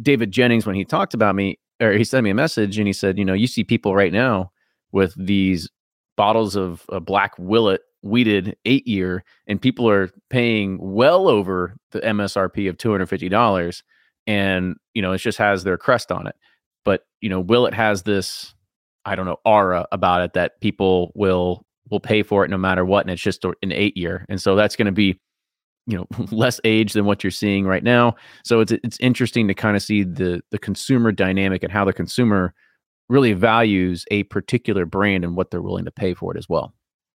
David Jennings when he talked about me or he sent me a message and he said, you know, you see people right now with these bottles of uh, black willett wheated eight year and people are paying well over the msrp of $250 and you know it just has their crest on it but you know willett has this i don't know aura about it that people will will pay for it no matter what and it's just an eight year and so that's going to be you know less age than what you're seeing right now so it's it's interesting to kind of see the the consumer dynamic and how the consumer really values a particular brand and what they're willing to pay for it as well.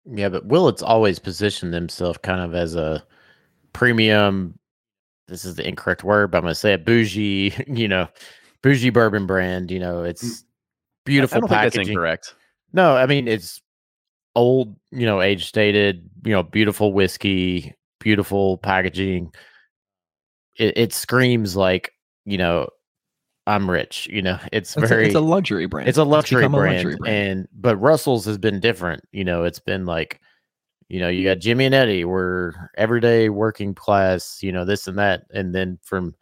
Yeah, but Willett's always positioned themselves kind of as a premium. This is the incorrect word, but I'm going to say a bougie, you know, bougie bourbon brand. You know, mm. it's beautiful I don't think that's packaging. incorrect. No, I mean it's old, you know, age stated, you know, beautiful whiskey, beautiful packaging. It, it screams like, you know, I'm rich. You know, it's It's, very a, it's a luxury brand. it's a luxury, become a brand, luxury brand. and but Russell's has been different. You know, it's been like, you know, you got Jimmy and Eddie, we're everyday working class, you know, this and that, and then from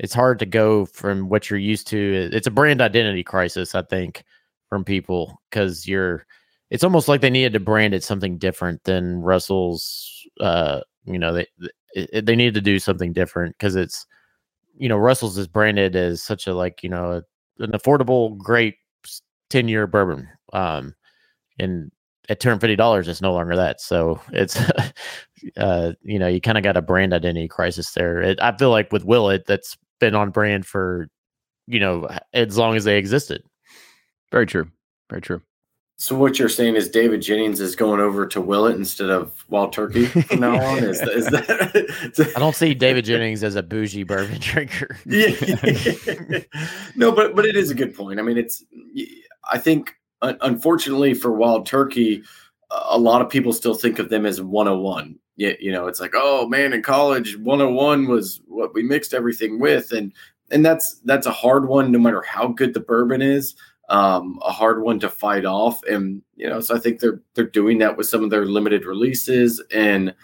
it's hard to go from what you're used to. It's a brand identity crisis, I think, from people because you're. It's almost like they needed to brand it something different than Russell's. Uh, you know, they they, needed to do something different because it's, you know, Russell's is branded as such a like you know an affordable, great ten year bourbon. Um, and at two hundred fifty dollars, it's no longer that. So it's, uh, you know, you kind of got a brand identity crisis there. It, I feel like with Willett, that's been on brand for, you know, as long as they existed. Very true. Very true. So what you're saying is David Jennings is going over to Willett instead of Wild Turkey from now on? Is, that- is that? I don't see David Jennings as a bougie bourbon drinker. yeah. no, but but it is a good point. I mean, it's I think unfortunately for Wild Turkey, a lot of people still think of them as 101. Yeah, you know, it's like, oh man, in college, 101 was what we mixed everything with, and and that's that's a hard one, no matter how good the bourbon is. Um, a hard one to fight off, and you know, so I think they're they're doing that with some of their limited releases, and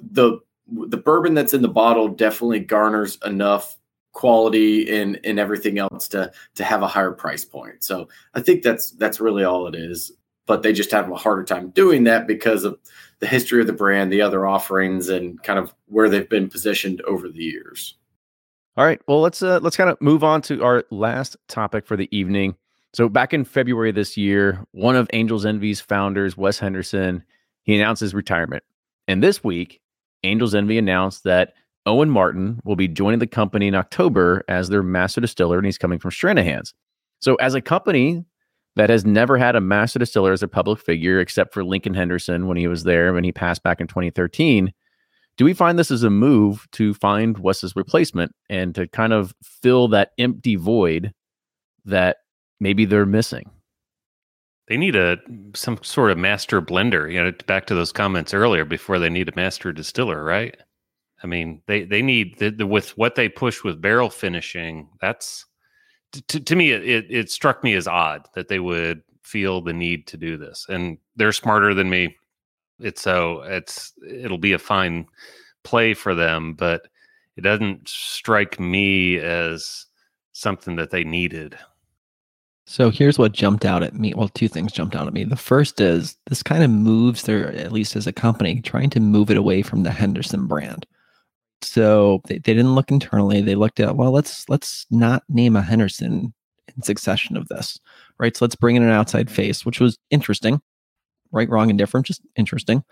the the bourbon that's in the bottle definitely garners enough quality and and everything else to to have a higher price point. So I think that's that's really all it is. But they just have a harder time doing that because of the history of the brand, the other offerings, and kind of where they've been positioned over the years. All right. Well, let's uh, let's kind of move on to our last topic for the evening. So back in February this year, one of Angels Envy's founders, Wes Henderson, he announced his retirement. And this week, Angels Envy announced that Owen Martin will be joining the company in October as their master distiller, and he's coming from Stranahan's. So, as a company that has never had a master distiller as a public figure, except for Lincoln Henderson when he was there when he passed back in 2013, do we find this as a move to find Wes's replacement and to kind of fill that empty void that maybe they're missing? They need a some sort of master blender. You know, back to those comments earlier. Before they need a master distiller, right? I mean, they they need the, the, with what they push with barrel finishing. That's to, to me, it, it struck me as odd that they would feel the need to do this, and they're smarter than me. It's so it's it'll be a fine play for them, but it doesn't strike me as something that they needed. So here's what jumped out at me. Well, two things jumped out at me. The first is this kind of moves their, at least as a company, trying to move it away from the Henderson brand. So they, they didn't look internally. They looked at, well, let's let's not name a Henderson in succession of this. Right. So let's bring in an outside face, which was interesting. Right, wrong, and different, just interesting.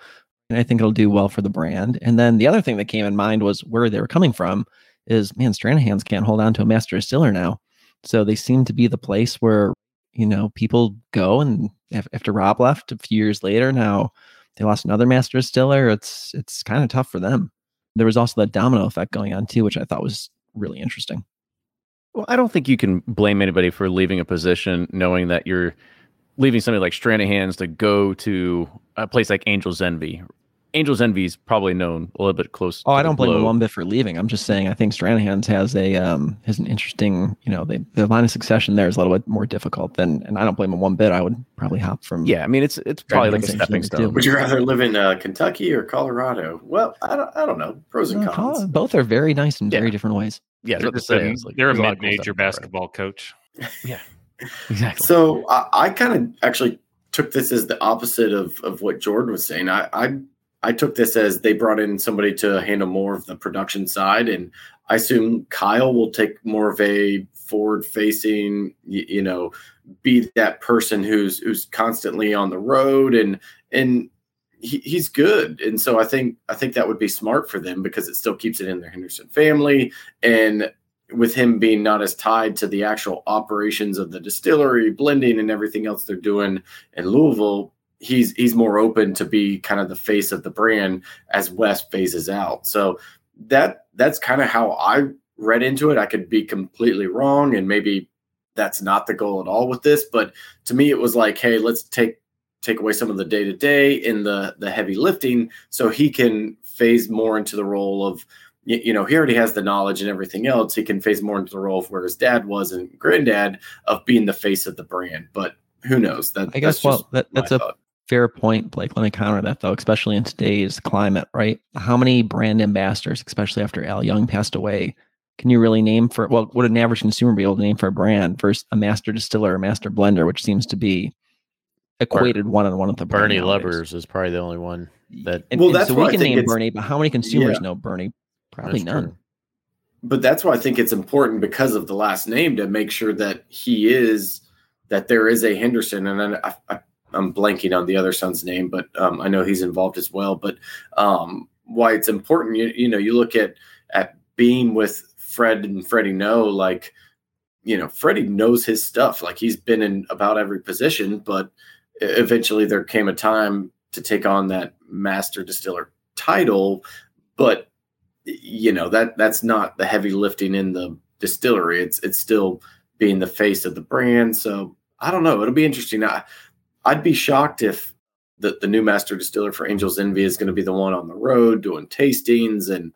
And I think it'll do well for the brand. And then the other thing that came in mind was where they were coming from is man, Stranahan's can't hold on to a master distiller now. So they seem to be the place where, you know, people go and after Rob left a few years later, now they lost another master distiller. It's it's kind of tough for them. There was also that domino effect going on too, which I thought was really interesting. Well, I don't think you can blame anybody for leaving a position knowing that you're leaving somebody like Stranahan's to go to a place like Angel's Envy, Angel's Envy is probably known a little bit close. Oh, I don't blame him one bit for leaving. I'm just saying I think Stranahan's has a um has an interesting, you know, the the line of succession there is a little bit more difficult than, and I don't blame him one bit. I would probably hop from. Yeah, I mean it's it's probably like a stepping stone. Would you rather live in uh, Kentucky or Colorado? Well, I don't I don't know pros and cons. Both are very nice in yeah. very different ways. Yeah, they're, they're, like, they're a mid-major basketball coach. yeah, exactly. So I, I kind of actually took this as the opposite of of what Jordan was saying. I I I took this as they brought in somebody to handle more of the production side, and I assume Kyle will take more of a forward-facing, you, you know, be that person who's who's constantly on the road, and and he, he's good, and so I think I think that would be smart for them because it still keeps it in their Henderson family, and with him being not as tied to the actual operations of the distillery, blending, and everything else they're doing in Louisville, he's he's more open to be kind of the face of the brand as Wes phases out. So that that's kind of how I read into it. I could be completely wrong, and maybe that's not the goal at all with this. But to me, it was like, hey, let's take take away some of the day to day in the the heavy lifting, so he can phase more into the role of you know, he already has the knowledge and everything else. He can phase more into the role of where his dad was and granddad of being the face of the brand. But who knows? That I guess well, that, that's a thought fair point, Blake. Let me counter that though, especially in today's climate, right? How many brand ambassadors, especially after Al Young passed away, can you really name for well, would an average consumer be able to name for a brand versus a master distiller or master blender, which seems to be equated one on one with the Bernie Lubbers is probably the only one that and, well, and that's so we can name Bernie, but how many consumers yeah. know Bernie? Probably that's none. True. But that's why I think it's important because of the last name to make sure that he is that there is a Henderson, and then I, I I'm blanking on the other son's name, but um, I know he's involved as well. But um, why it's important, you, you know, you look at at being with Fred and Freddie Noe, like, you know, Freddie knows his stuff. Like he's been in about every position, but eventually there came a time to take on that master distiller title. But you know that that's not the heavy lifting in the distillery. It's it's still being the face of the brand. So I don't know. It'll be interesting. I, I'd be shocked if the, the new master distiller for Angels Envy is going to be the one on the road doing tastings and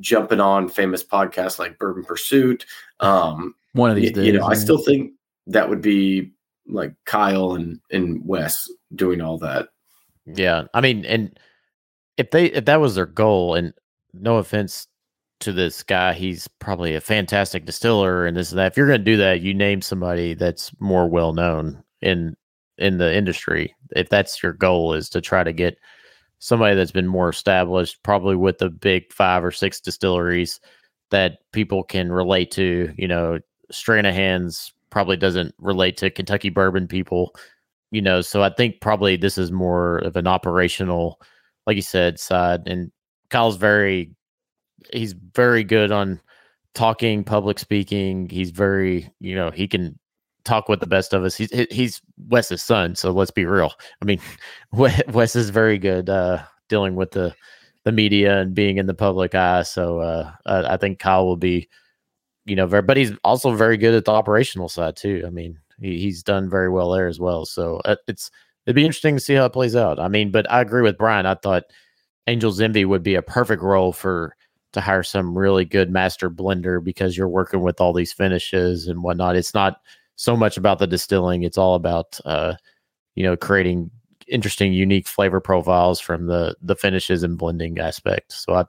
jumping on famous podcasts like Bourbon Pursuit. Um, one of these days. You know, I still think that would be like Kyle and, and Wes doing all that. Yeah. I mean, and if they, if that was their goal, and no offense to this guy, he's probably a fantastic distiller and this and that. If you're going to do that, you name somebody that's more well known in in the industry if that's your goal is to try to get somebody that's been more established probably with the big five or six distilleries that people can relate to you know stranahan's probably doesn't relate to kentucky bourbon people you know so i think probably this is more of an operational like you said side and kyle's very he's very good on talking public speaking he's very you know he can talk with the best of us. He's he's Wes's son, so let's be real. I mean, Wes is very good uh, dealing with the the media and being in the public eye. So uh, I, think Kyle will be, you know, very, but he's also very good at the operational side too. I mean, he, he's done very well there as well. So uh, it's it'd be interesting to see how it plays out. I mean, but I agree with Brian. I thought Angel's Envy would be a perfect role for to hire some really good master blender because you're working with all these finishes and whatnot. It's not so much about the distilling; it's all about uh, you know creating interesting, unique flavor profiles from the the finishes and blending aspect. So I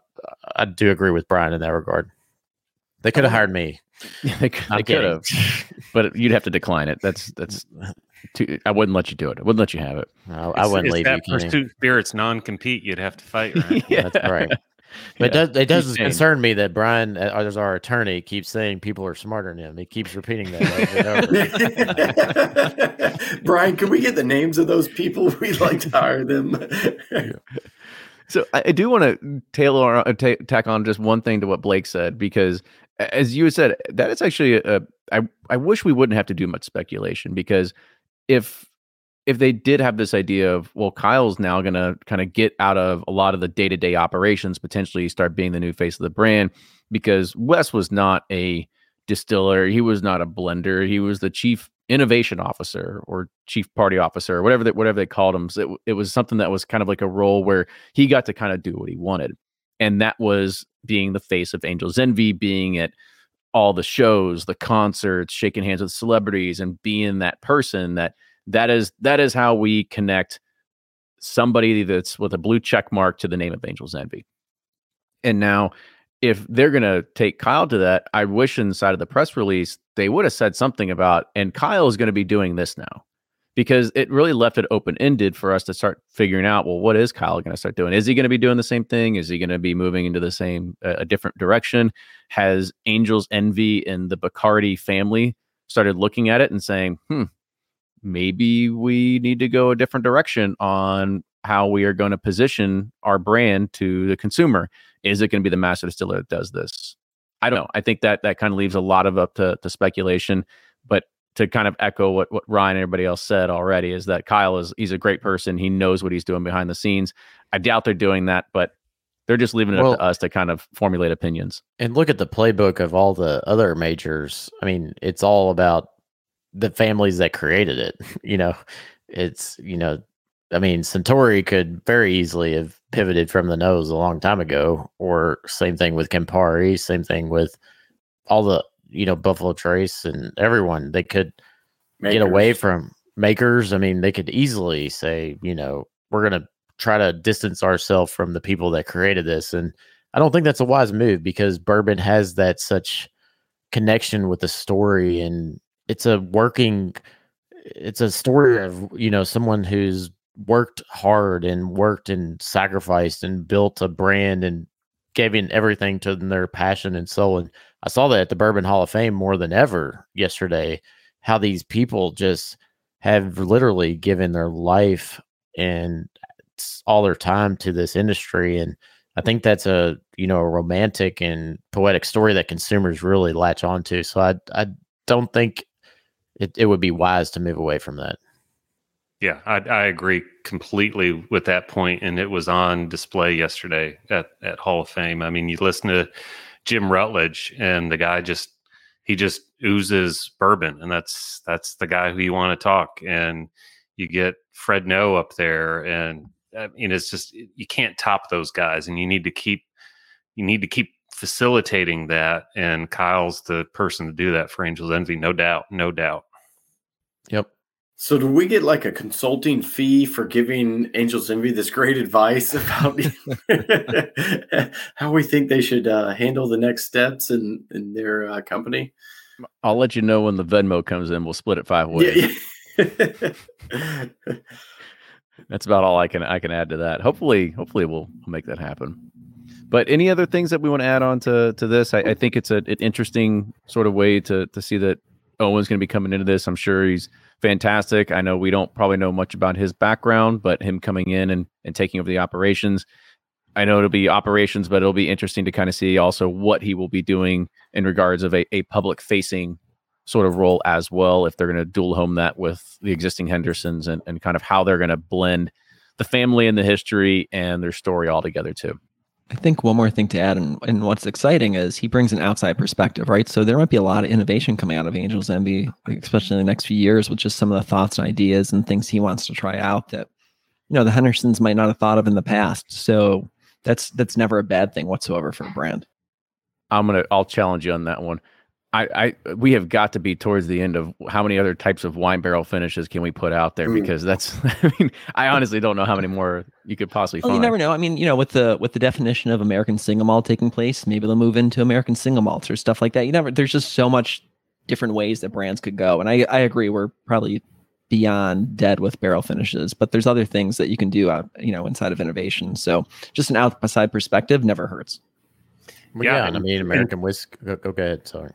I do agree with Brian in that regard. They could have hired me. they could, they could have, but you'd have to decline it. That's that's. Too, I wouldn't let you do it. I wouldn't let you have it. No, I wouldn't leave that you. Pursuit Spirits non-compete. You'd have to fight. Right? yeah. That's right. But yeah. it does, it does concern me that Brian, uh, as our attorney, keeps saying people are smarter than him. He keeps repeating that. Brian, can we get the names of those people? We'd like to hire them. So I, do want to tailor uh, t- tack on just one thing to what Blake said because, as you said, that is actually a, I I wish we wouldn't have to do much speculation because if if they did have this idea of well kyle's now going to kind of get out of a lot of the day-to-day operations potentially start being the new face of the brand because wes was not a distiller he was not a blender he was the chief innovation officer or chief party officer or whatever that whatever they called him it, it was something that was kind of like a role where he got to kind of do what he wanted and that was being the face of angel's envy being at all the shows the concerts shaking hands with celebrities and being that person that that is that is how we connect somebody that's with a blue check mark to the name of Angel's Envy. And now if they're going to take Kyle to that, I wish inside of the press release they would have said something about and Kyle is going to be doing this now. Because it really left it open ended for us to start figuring out, well, what is Kyle going to start doing? Is he going to be doing the same thing? Is he going to be moving into the same, uh, a different direction? Has Angel's Envy and the Bacardi family started looking at it and saying, hmm, maybe we need to go a different direction on how we are going to position our brand to the consumer. Is it going to be the master distiller that does this? I don't know. I think that that kind of leaves a lot of up to, to speculation. But to kind of echo what, what Ryan and everybody else said already is that Kyle is he's a great person. He knows what he's doing behind the scenes. I doubt they're doing that, but they're just leaving it well, up to us to kind of formulate opinions. And look at the playbook of all the other majors. I mean, it's all about the families that created it. You know, it's you know, I mean, Suntory could very easily have pivoted from the nose a long time ago, or same thing with Campari, same thing with all the you know Buffalo Trace and everyone. They could makers. get away from makers. I mean, they could easily say, you know, we're gonna try to distance ourselves from the people that created this, and I don't think that's a wise move because bourbon has that such connection with the story and it's a working it's a story of you know someone who's worked hard and worked and sacrificed and built a brand and giving everything to their passion and soul. And i saw that at the bourbon hall of fame more than ever yesterday how these people just have literally given their life and all their time to this industry. And i think that's a you know a romantic and poetic story that consumers really latch onto. So i i don't think it, it would be wise to move away from that. Yeah, I, I agree completely with that point, and it was on display yesterday at at Hall of Fame. I mean, you listen to Jim Rutledge, and the guy just he just oozes bourbon, and that's that's the guy who you want to talk. And you get Fred Noe up there, and I mean, it's just you can't top those guys, and you need to keep you need to keep facilitating that. And Kyle's the person to do that for Angels Envy, no doubt, no doubt. Yep. So, do we get like a consulting fee for giving Angels Envy this great advice about how we think they should uh, handle the next steps in in their uh, company? I'll let you know when the Venmo comes in. We'll split it five ways. Yeah, yeah. That's about all I can I can add to that. Hopefully, hopefully we'll make that happen. But any other things that we want to add on to to this? I, I think it's a, an interesting sort of way to to see that Owen's going to be coming into this. I'm sure he's fantastic. I know we don't probably know much about his background, but him coming in and, and taking over the operations, I know it'll be operations, but it'll be interesting to kind of see also what he will be doing in regards of a, a public facing sort of role as well. If they're going to dual home that with the existing Hendersons and, and kind of how they're going to blend the family and the history and their story all together too. I think one more thing to add, and, and what's exciting is he brings an outside perspective, right? So there might be a lot of innovation coming out of Angels Envy, especially in the next few years, with just some of the thoughts and ideas and things he wants to try out that, you know, the Hendersons might not have thought of in the past. So that's that's never a bad thing whatsoever for a brand. I'm gonna I'll challenge you on that one. I, I we have got to be towards the end of how many other types of wine barrel finishes can we put out there Mm. because that's I mean I honestly don't know how many more you could possibly Well, find. you never know. I mean, you know, with the with the definition of American single malt taking place, maybe they'll move into American single malts or stuff like that. You never. There's just so much different ways that brands could go, and I I agree. We're probably beyond dead with barrel finishes, but there's other things that you can do out, you know, inside of innovation. So just an outside perspective never hurts. Well, Yeah, yeah, and I mean American whiskey. Go, go ahead. Sorry.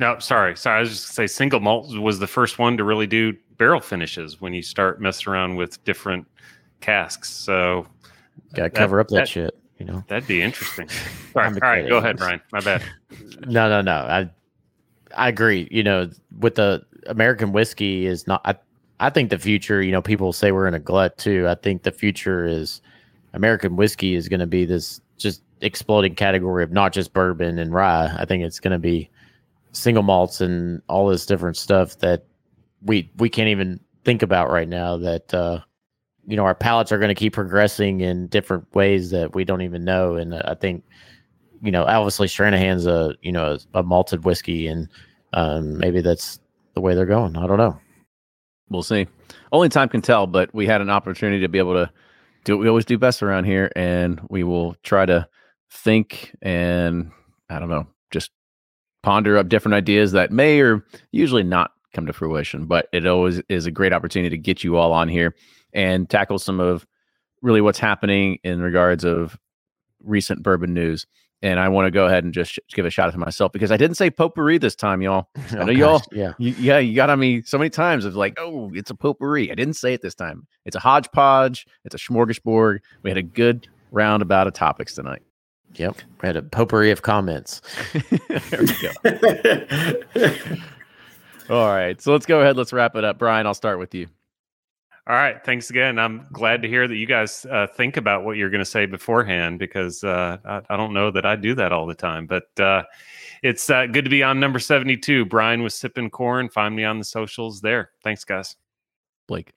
No, sorry, sorry. I was just say single malt was the first one to really do barrel finishes when you start messing around with different casks. So Got to cover up that, that- shit. You know. that'd be interesting. Sorry, all right, go ahead, Brian. My bad. No, no, no. I I agree. You know, with the American whiskey is not. I I think the future. You know, people say we're in a glut too. I think the future is American whiskey is going to be this just exploding category of not just bourbon and rye. I think it's going to be single malts and all this different stuff that we we can't even think about right now. That uh, you know, our palates are going to keep progressing in different ways that we don't even know. And I think you know, obviously Stranahan's a you know a, a malted whiskey, and um, maybe that's the way they're going. I don't know. We'll see. Only time can tell, but we had an opportunity to be able to do what we always do best around here, and we will try to think and I don't know, just ponder up different ideas that may or usually not come to fruition. But it always is a great opportunity to get you all on here and tackle some of really what's happening in regards of recent bourbon news. And I want to go ahead and just sh- give a shout out to myself because I didn't say potpourri this time, y'all. Oh, know y'all- Yeah, You, yeah, you got on me so many times of like, oh, it's a potpourri. I didn't say it this time. It's a hodgepodge. It's a smorgasbord. We had a good roundabout of topics tonight. Yep. We had a potpourri of comments. there we go. All right, so let's go ahead. Let's wrap it up. Brian, I'll start with you. All right. Thanks again. I'm glad to hear that you guys uh, think about what you're going to say beforehand because uh, I, I don't know that I do that all the time. But uh, it's uh, good to be on number 72. Brian was Sipp'n Corn. Find me on the socials there. Thanks, guys. Blake.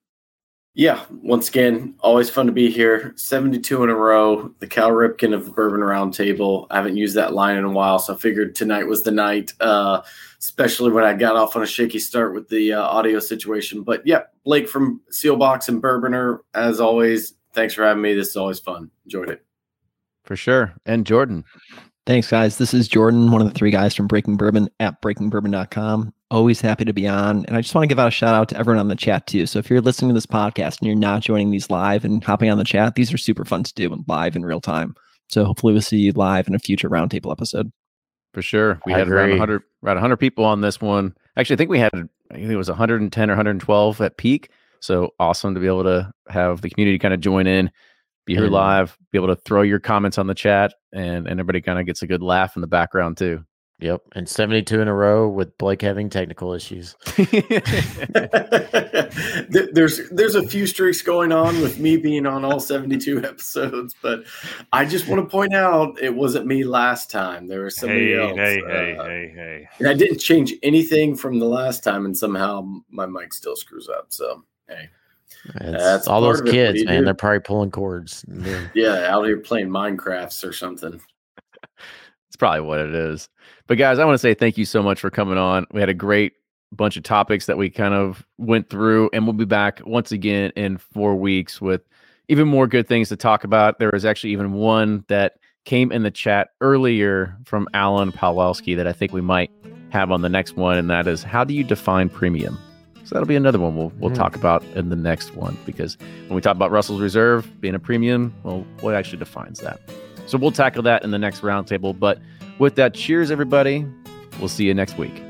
Yeah, once again, always fun to be here. 72 in a row, the Cal Ripken of the Bourbon Roundtable. I haven't used that line in a while, so I figured tonight was the night, uh, especially when I got off on a shaky start with the uh, audio situation. But yeah, Blake from Seelbach's and Bourbonr, as always, thanks for having me. This is always fun. Enjoyed it. For sure. And Jordan. Thanks, guys. This is Jordan, one of the three guys from Breaking Bourbon at breakingbourbon.com. Always happy to be on. And I just want to give out a shout out to everyone on the chat, too. So if you're listening to this podcast and you're not joining these live and hopping on the chat, these are super fun to do and live in real time. So hopefully we'll see you live in a future roundtable episode. For sure. We I had around agree. 100, around 100 people on this one. Actually, I think we had, I think it was 110 or 112 at peak. So awesome to be able to have the community kind of join in, be here And- live, be able to throw your comments on the chat, and, and everybody kind of gets a good laugh in the background too. Yep, and seventy-two in a row with Blake having technical issues. There's there's a few streaks going on with me being on all 72 episodes, but I just want to point out it wasn't me last time. There was somebody Hey, else. hey, hey, uh, hey, hey. And I didn't change anything from the last time, and somehow my mic still screws up. So, hey, It's That's all those. Kids, man. do? They're probably pulling cords. yeah, out here playing Minecrafts or something. It's probably what it is. But guys, I want to say thank you so much for coming on. We had a great bunch of topics that we kind of went through, and we'll be back once again in four weeks with even more good things to talk about. There was actually even one that came in the chat earlier from Alan Pawlowski that I think we might have on the next one, and that is how do you define premium? So that'll be another one we'll we'll Hmm. talk about in the next one because when we talk about Russell's Reserve being a premium, well, what actually defines that? So we'll tackle that in the next roundtable. But with that, cheers, everybody. We'll see you next week.